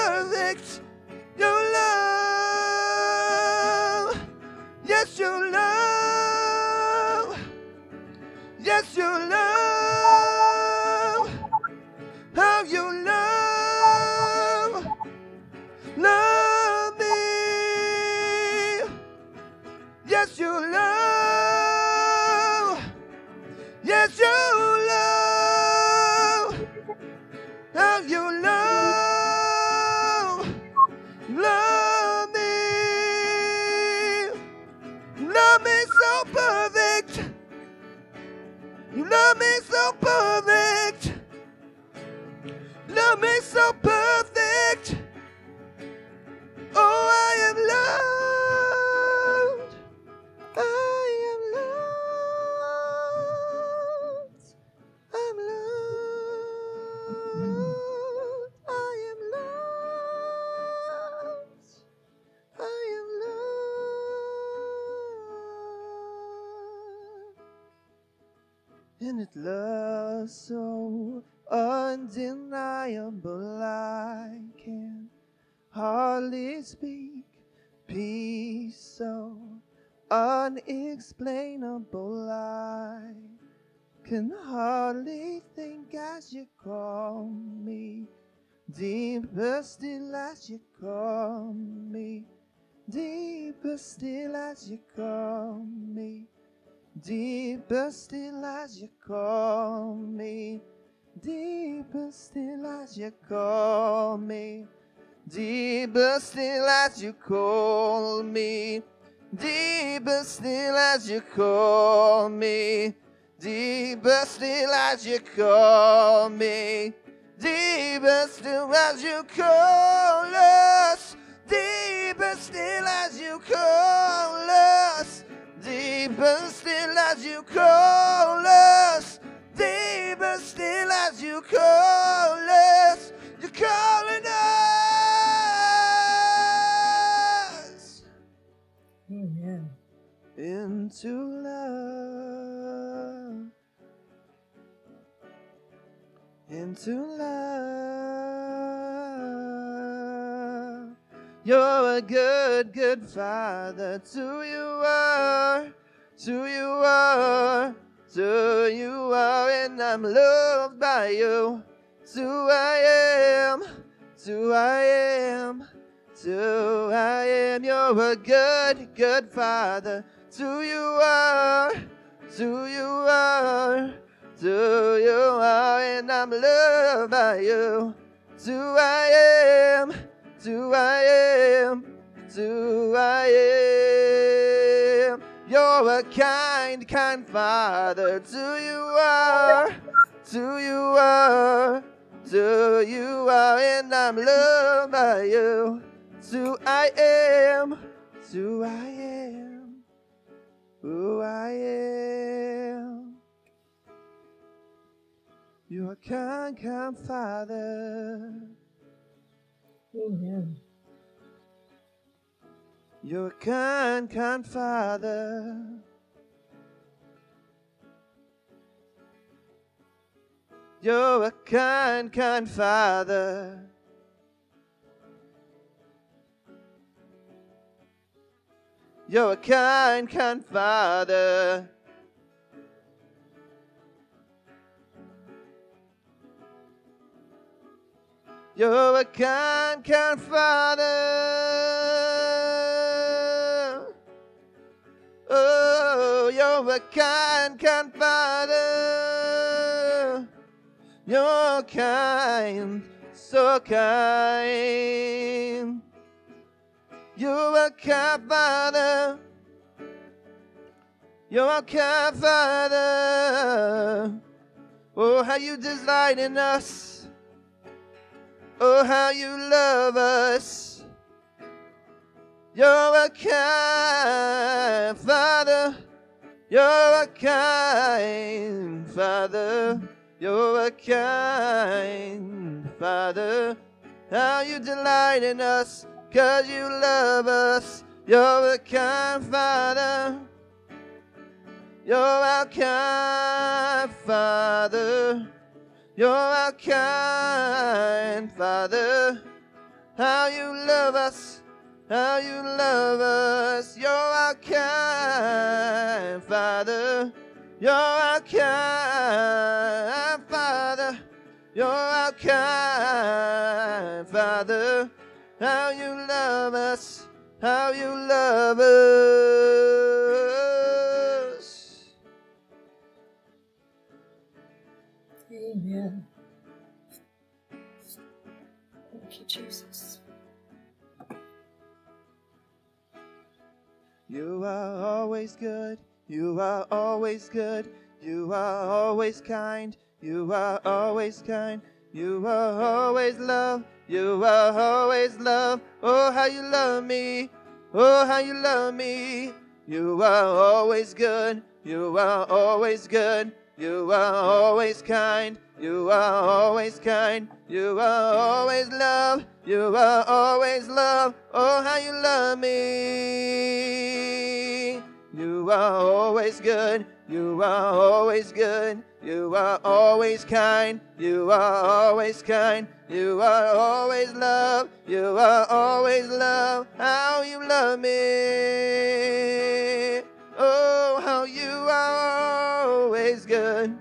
B: As you call me deeper still as you call me deeper still as you call me deeper still as you call me Deeper still as you call me, deeper still as you call me, deeper still as you call me, deeper still as you call us, deeper still as you call us, deeper still as you call us, But still, as you call us, you're calling us.
A: Amen.
B: into love. Into love. You're a good, good father. To you are, to you are, to you are, and I'm loved by you. To I am, to I am, to I am. You're a good, good father. To you are, to you are, to you are, and I'm loved by you. To I am, to I am, to I am. You're a kind, kind father. To you are, to you are, to you are, and I'm loved by you. To I am, to I am, who I am. You're a kind, kind father.
A: Amen.
B: You're a kind, kind father. You're a kind, kind father. You're a kind, kind father. You're a kind, kind father. Oh, you're a kind, kind father. You're kind, so kind. You're a kind father. You're a kind father. Oh, how you delight in us. Oh, how you love us. You're a kind Father. You're a kind Father. You're a kind Father. How you delight in us, cause you love us. You're a kind Father. You're our kind Father. You're our kind Father. How you love us, how you love us. You're our kind Father. You're our kind Father. You're our kind Father. How you love us, how you love us. Always good. You are always good. You are always kind. You are always kind. You are always love. You are always love. Oh, how you love me. Oh, how you love me. You are always good. You are always good. You are always kind. You are always kind. You are always love. You are always love. Oh, how you love me. You are always good. You are always good. You are always kind. You are always kind. You are always love. You are always love. How you love me. Oh, how you are always good.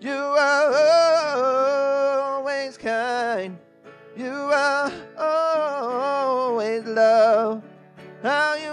B: You are always kind. You are always love. How you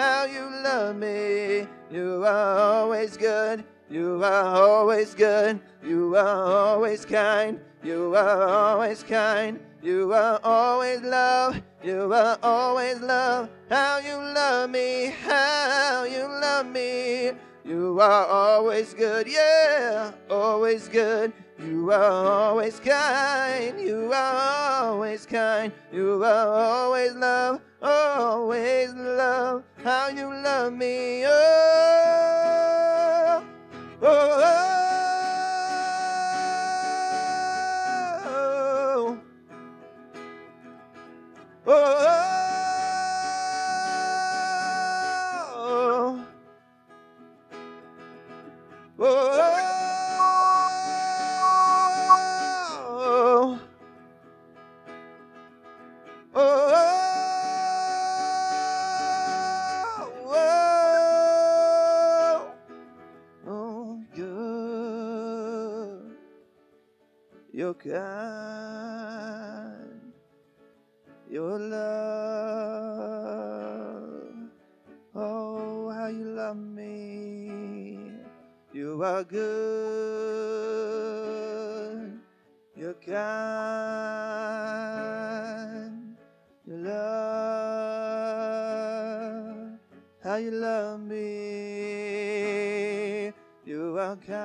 B: how you love me. You are always good. You are always good. You are always kind. You are always kind. You are always love. You are always love. How you love me, how you love me. You are always good, yeah, always good. You are always kind, you are always kind, you are always love, always love, how you love me, oh, oh, oh, oh. oh. oh. You are good. You're kind. Your love. How you love me. You are kind.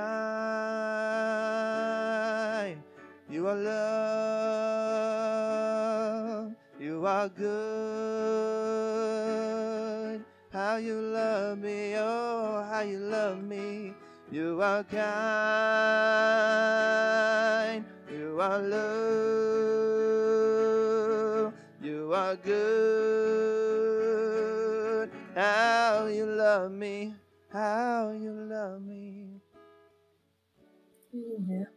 B: You are love. You are good. How you love me. Oh, how you love me. You are kind. You are love. You are good. How you love me. How you love me.
A: Amen.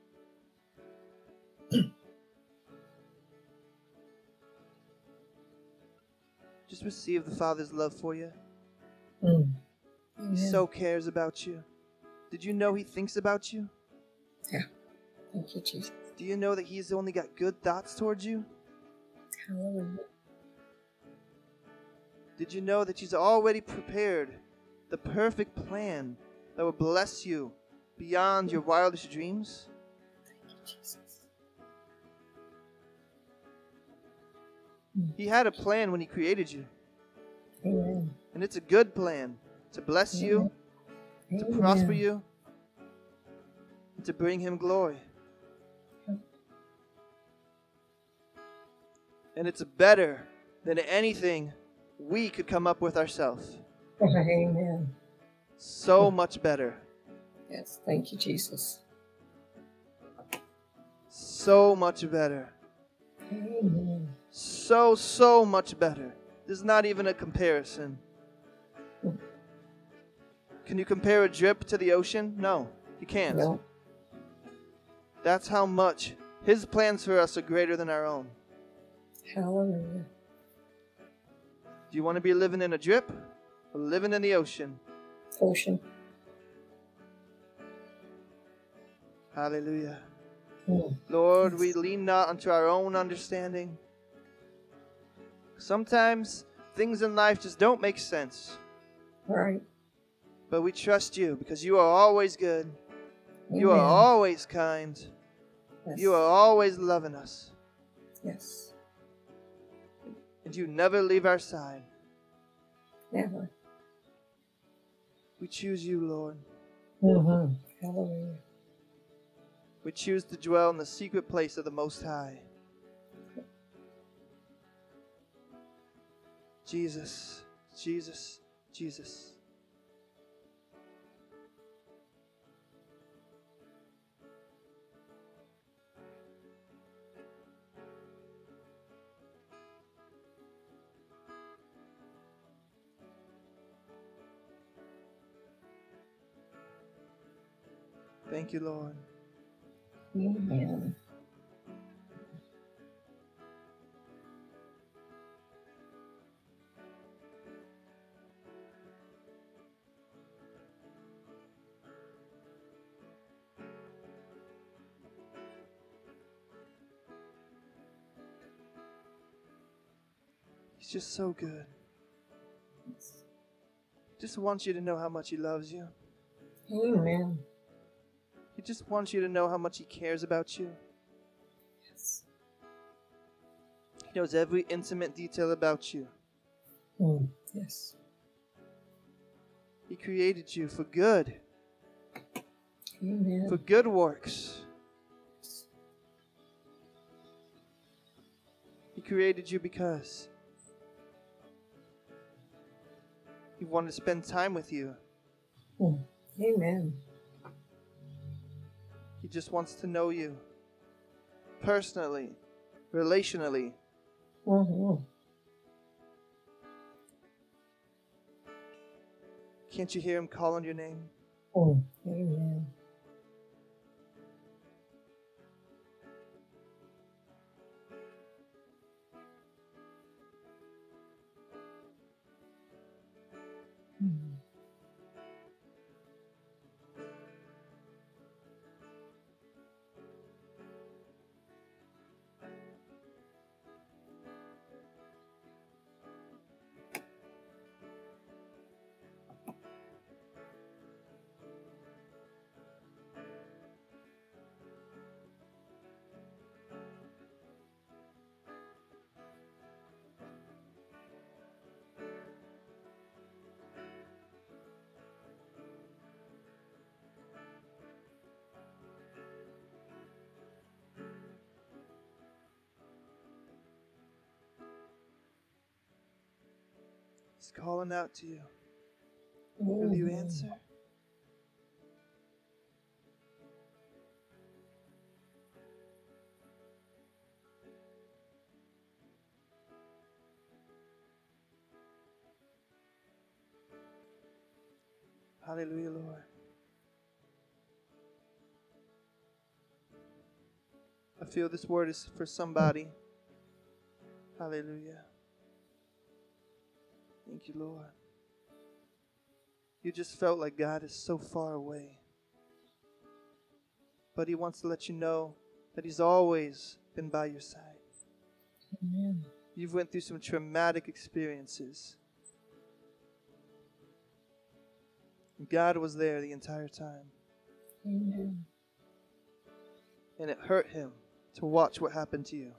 B: Just receive the Father's love for you.
A: Mm.
B: He so cares about you. Did you know He thinks about you? Yeah.
A: Thank you, Jesus.
B: Do you know that He's only got good thoughts towards you?
A: Hallelujah.
B: Did you know that He's already prepared the perfect plan that will bless you beyond your wildest dreams?
A: Thank you, Jesus.
B: He had a plan when He created you,
A: Amen.
B: and it's a good plan to bless you, to
A: Amen.
B: prosper you, to bring Him glory. And it's better than anything we could come up with ourselves.
A: Amen.
B: So much better.
A: Yes. Thank you, Jesus.
B: So much better.
A: Amen.
B: So, so much better. There's not even a comparison. Can you compare a drip to the ocean? No, you can't.
A: No.
B: That's how much His plans for us are greater than our own.
A: Hallelujah.
B: Do you want to be living in a drip or living in the ocean?
A: Ocean.
B: Hallelujah.
A: Mm.
B: Lord, we lean not unto our own understanding. Sometimes things in life just don't make sense,
A: Right.
B: but we trust you because you are always good. You are always kind.
A: Yes.
B: You are always loving us.
A: Yes.
B: And you never leave our side.
A: Never.
B: We choose you, Lord.
A: Mm-hmm. Hallelujah.
B: We choose to dwell in the secret place of the Most High. Jesus, Jesus, Jesus. Thank you, Lord.
A: Amen.
B: He's just so good. Just wants you to know how much he loves you.
A: Amen.
B: He just wants you to know how much he cares about you.
A: Yes.
B: He knows every intimate detail about you.
A: Mm. Yes.
B: He created you for good,
A: Amen.
B: for good works. He created you because he wanted to spend time with you.
A: Mm. Amen.
B: He just wants to know you personally, relationally.
A: Mm-hmm.
B: Can't you hear him calling your name?
A: Mm. Amen.
B: Calling out to you. Will you answer? Hallelujah, Lord. I feel this word is for somebody. Hallelujah. Thank you, Lord. You just felt like God is so far away. But He wants to let you know that He's always been by your side.
A: Amen.
B: You've went through some traumatic experiences. God was there the entire time.
A: Amen.
B: And it hurt him to watch what happened to you.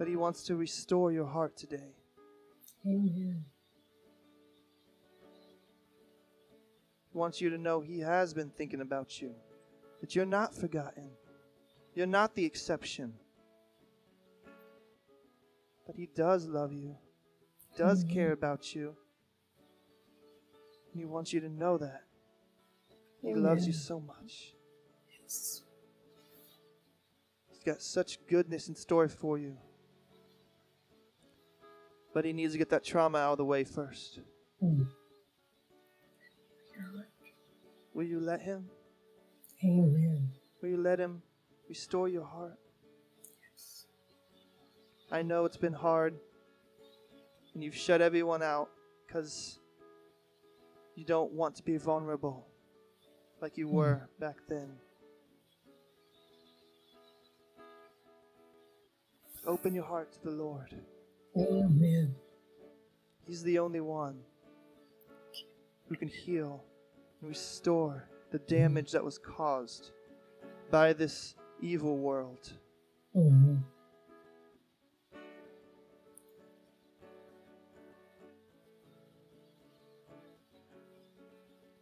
B: But he wants to restore your heart today.
A: Amen.
B: He wants you to know he has been thinking about you, that you're not forgotten. You're not the exception. But he does love you, does
A: Amen.
B: care about you. And he wants you to know that. He loves you so much.
A: Yes.
B: He's got such goodness in store for you. But he needs to get that trauma out of the way first.
A: Mm.
B: Will you let him?
A: Amen.
B: Will you let him restore your heart?
A: Yes.
B: I know it's been hard and you've shut everyone out because you don't want to be vulnerable like you were back then. Open your heart to the Lord.
A: Amen.
B: He's the only one who can heal and restore the damage that was caused by this evil world.
A: Mm-hmm.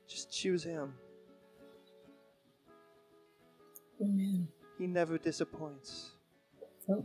B: Just choose Him.
A: Amen.
B: He never disappoints.
A: Oh.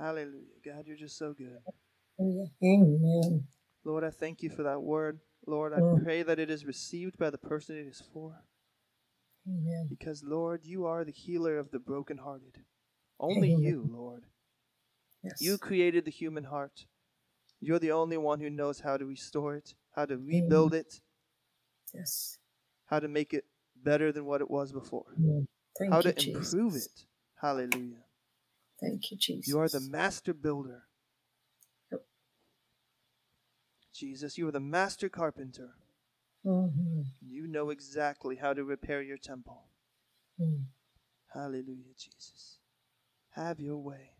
B: Hallelujah. God, you're just so good.
A: Amen.
B: Lord, I thank you for that word. Lord, I
A: Mm.
B: pray that it is received by the person it is for.
A: Amen.
B: Because, Lord, you are the healer of the brokenhearted. Only
A: Amen.
B: you, Lord.
A: Yes.
B: You created the human heart. You're the only one who knows how to restore it, how to rebuild it,
A: Yes.
B: how to make it better than what it was before, how
A: you,
B: to
A: Jesus.
B: improve it. Hallelujah.
A: Thank you, Jesus.
B: You are the master builder.
A: Yep.
B: Jesus, you are the master carpenter.
A: Mhm.
B: You know exactly how to repair your temple.
A: Mm.
B: Hallelujah, Jesus. Have your way.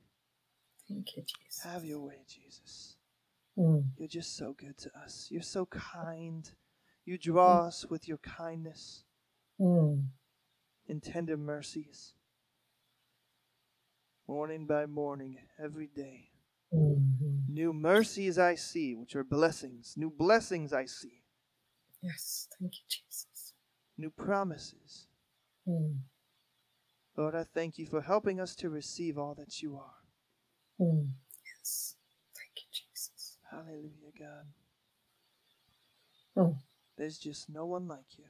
A: Thank you, Jesus.
B: Have your way, Jesus.
A: Mm.
B: You're just so good to us. You're so kind. You draw us with your kindness
A: Mm.
B: and tender mercies. Morning by morning, every day.
A: Mhm.
B: New mercies I see, which are blessings. New blessings I see.
A: Yes. Thank you, Jesus.
B: New promises.
A: Mm.
B: Lord, I thank you for helping us to receive all that you are.
A: Mm. Yes. Thank you, Jesus.
B: Hallelujah, God.
A: Oh,
B: There's just no one like you.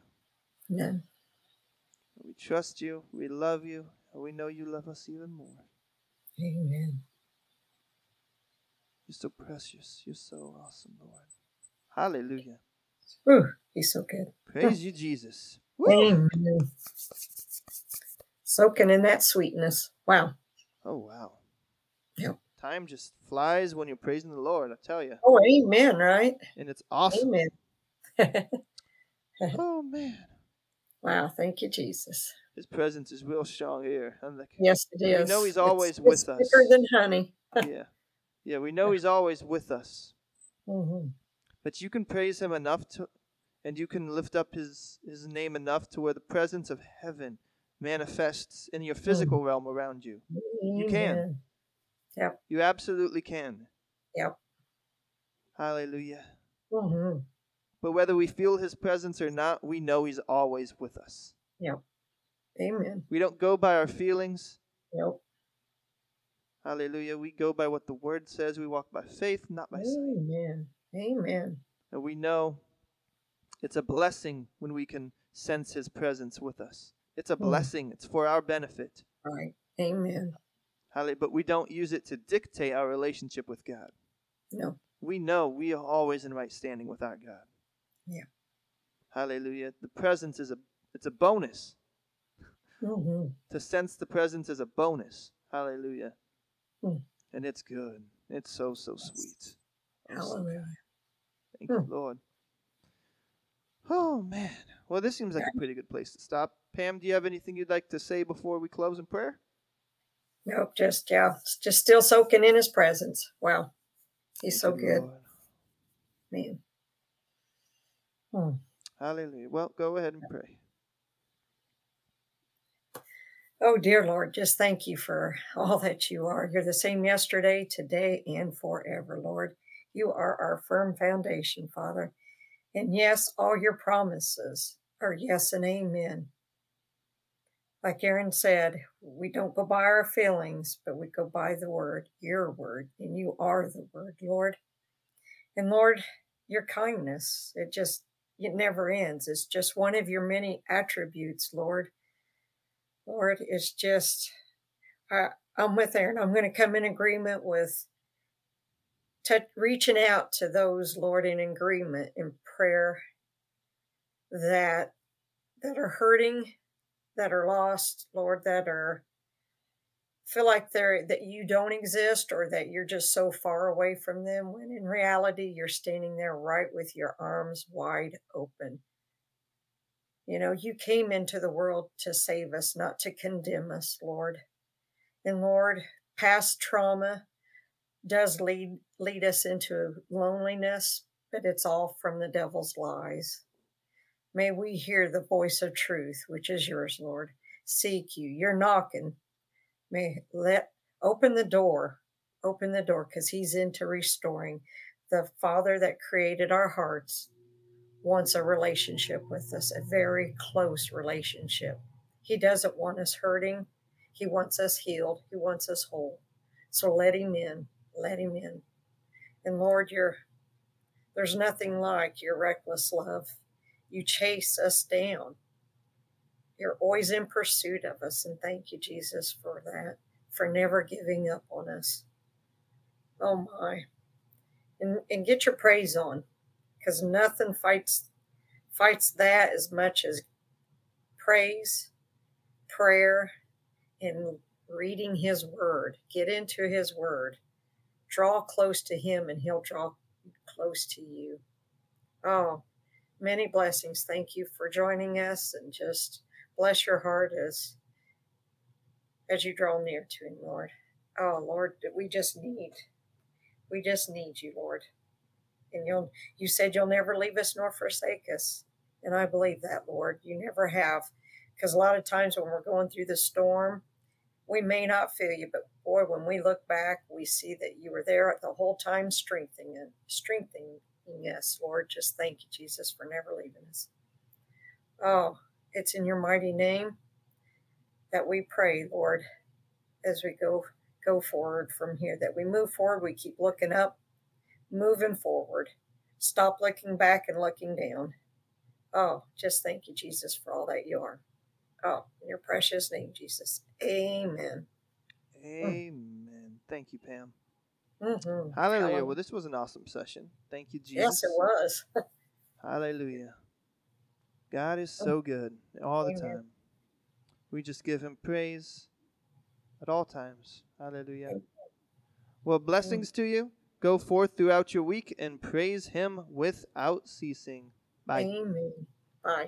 A: no.
B: We trust you, we love you, and we know you love us even more.
A: Amen.
B: You're so precious. You're so awesome, Lord. Hallelujah.
A: Ooh, he's so good.
B: Praise you, Jesus. Woo!
A: Amen. Soaking in that sweetness. Wow.
B: Oh, wow.
A: Yep.
B: time just flies when you're praising the Lord, I tell you.
A: Oh, amen, right?
B: And it's awesome.
A: Amen.
B: oh, man.
A: Wow, thank you, Jesus.
B: His presence is real strong here. And like,
A: Yes, it
B: we know He's always
A: it's
B: with us.
A: thicker than honey.
B: yeah. Yeah, we know He's always with us.
A: hmm
B: But you can praise Him enough to, and you can lift up His, His name enough to where the presence of heaven manifests in your physical realm around you. You can.
A: Amen.
B: You absolutely can.
A: Yep.
B: Hallelujah. But whether we feel his presence or not, we know he's always with us.
A: Amen.
B: We don't go by our feelings.
A: Yep.
B: Hallelujah. We go by what the word says. We walk by faith, not by sight.
A: Amen. Amen.
B: And we know it's a blessing when we can sense his presence with us. It's a
A: Hmm.
B: blessing. It's for our benefit.
A: Right. Amen.
B: Hallelujah. But we don't use it to dictate our relationship with God.
A: No.
B: We know we are always in right standing with our God.
A: Yeah.
B: Hallelujah. The presence is a it's a bonus.
A: hmm
B: To sense the presence is a bonus. Hallelujah.
A: Hmm.
B: And it's good. It's so so sweet. Oh,
A: Hallelujah.
B: Thank
A: Hmm.
B: you, Lord. Oh man. Well, this seems like a pretty good place to stop. Pam, do you have anything you'd like to say before we close in prayer?
A: Nope. Just yeah. Just still soaking in His presence. Wow. He's so
B: Thank you,
A: good,
B: Lord.
A: man. Hmm.
B: Hallelujah. Well, go ahead and pray.
A: Oh, dear Lord, just thank you for all that you are. You're the same yesterday, today, and forever, Lord. You are our firm foundation, Father. And yes, all your promises are yes and amen. Like Aaron said, we don't go by our feelings, but we go by the word, your word, and you are the word, Lord. And Lord, your kindness, it just, it never ends. It's just one of your many attributes, Lord. Lord, it's just, I, I'm with Aaron. I'm going to come in agreement with reaching out to those, Lord, in agreement in prayer that that are hurting, that are lost, Lord, that are feel like they're that you don't exist or that you're just so far away from them when in reality you're standing there right with your arms wide open. You know, you came into the world to save us, not to condemn us, Lord. And Lord, past trauma does lead lead us into loneliness, but it's all from the devil's lies. May we hear the voice of truth, which is yours, Lord. Seek you. You're knocking. May let open the door. Open the door because he's into restoring. The Father that created our hearts wants a relationship with us, a very close relationship. He doesn't want us hurting. He wants us healed. He wants us whole. So let him in. Let him in. And Lord, you're, there's nothing like your reckless love. You chase us down. You're always in pursuit of us. And thank you, Jesus, for that, for never giving up on us. Oh my. And, and get your praise on because nothing fights fights that as much as praise, prayer, and reading his word. Get into his word. Draw close to him and he'll draw close to you. Oh, many blessings. Thank you for joining us and just bless your heart as as you draw near to him, Lord. Oh, Lord, we just need we just need you, Lord. And you'll you said you'll never leave us nor forsake us. And I believe that, Lord. You never have. Because a lot of times when we're going through the storm, we may not feel you, but boy, when we look back, we see that you were there the whole time strengthening strengthening us, Lord. Just thank you, Jesus, for never leaving us. Oh, it's in your mighty name that we pray, Lord, as we go go forward from here, that we move forward, we keep looking up, moving forward. Stop looking back and looking down. Oh, just thank you, Jesus, for all that you are. Oh, in your precious name, Jesus. Amen.
B: Amen. Thank you, Pam.
A: hmm
B: Hallelujah. Well, this was an awesome session. Thank you, Jesus.
A: Yes, it was.
B: Hallelujah. God is so good all the time. We just give him praise at all times. Hallelujah. Well, blessings to you. Go forth throughout your week and praise Him without ceasing. Bye.
A: Amen.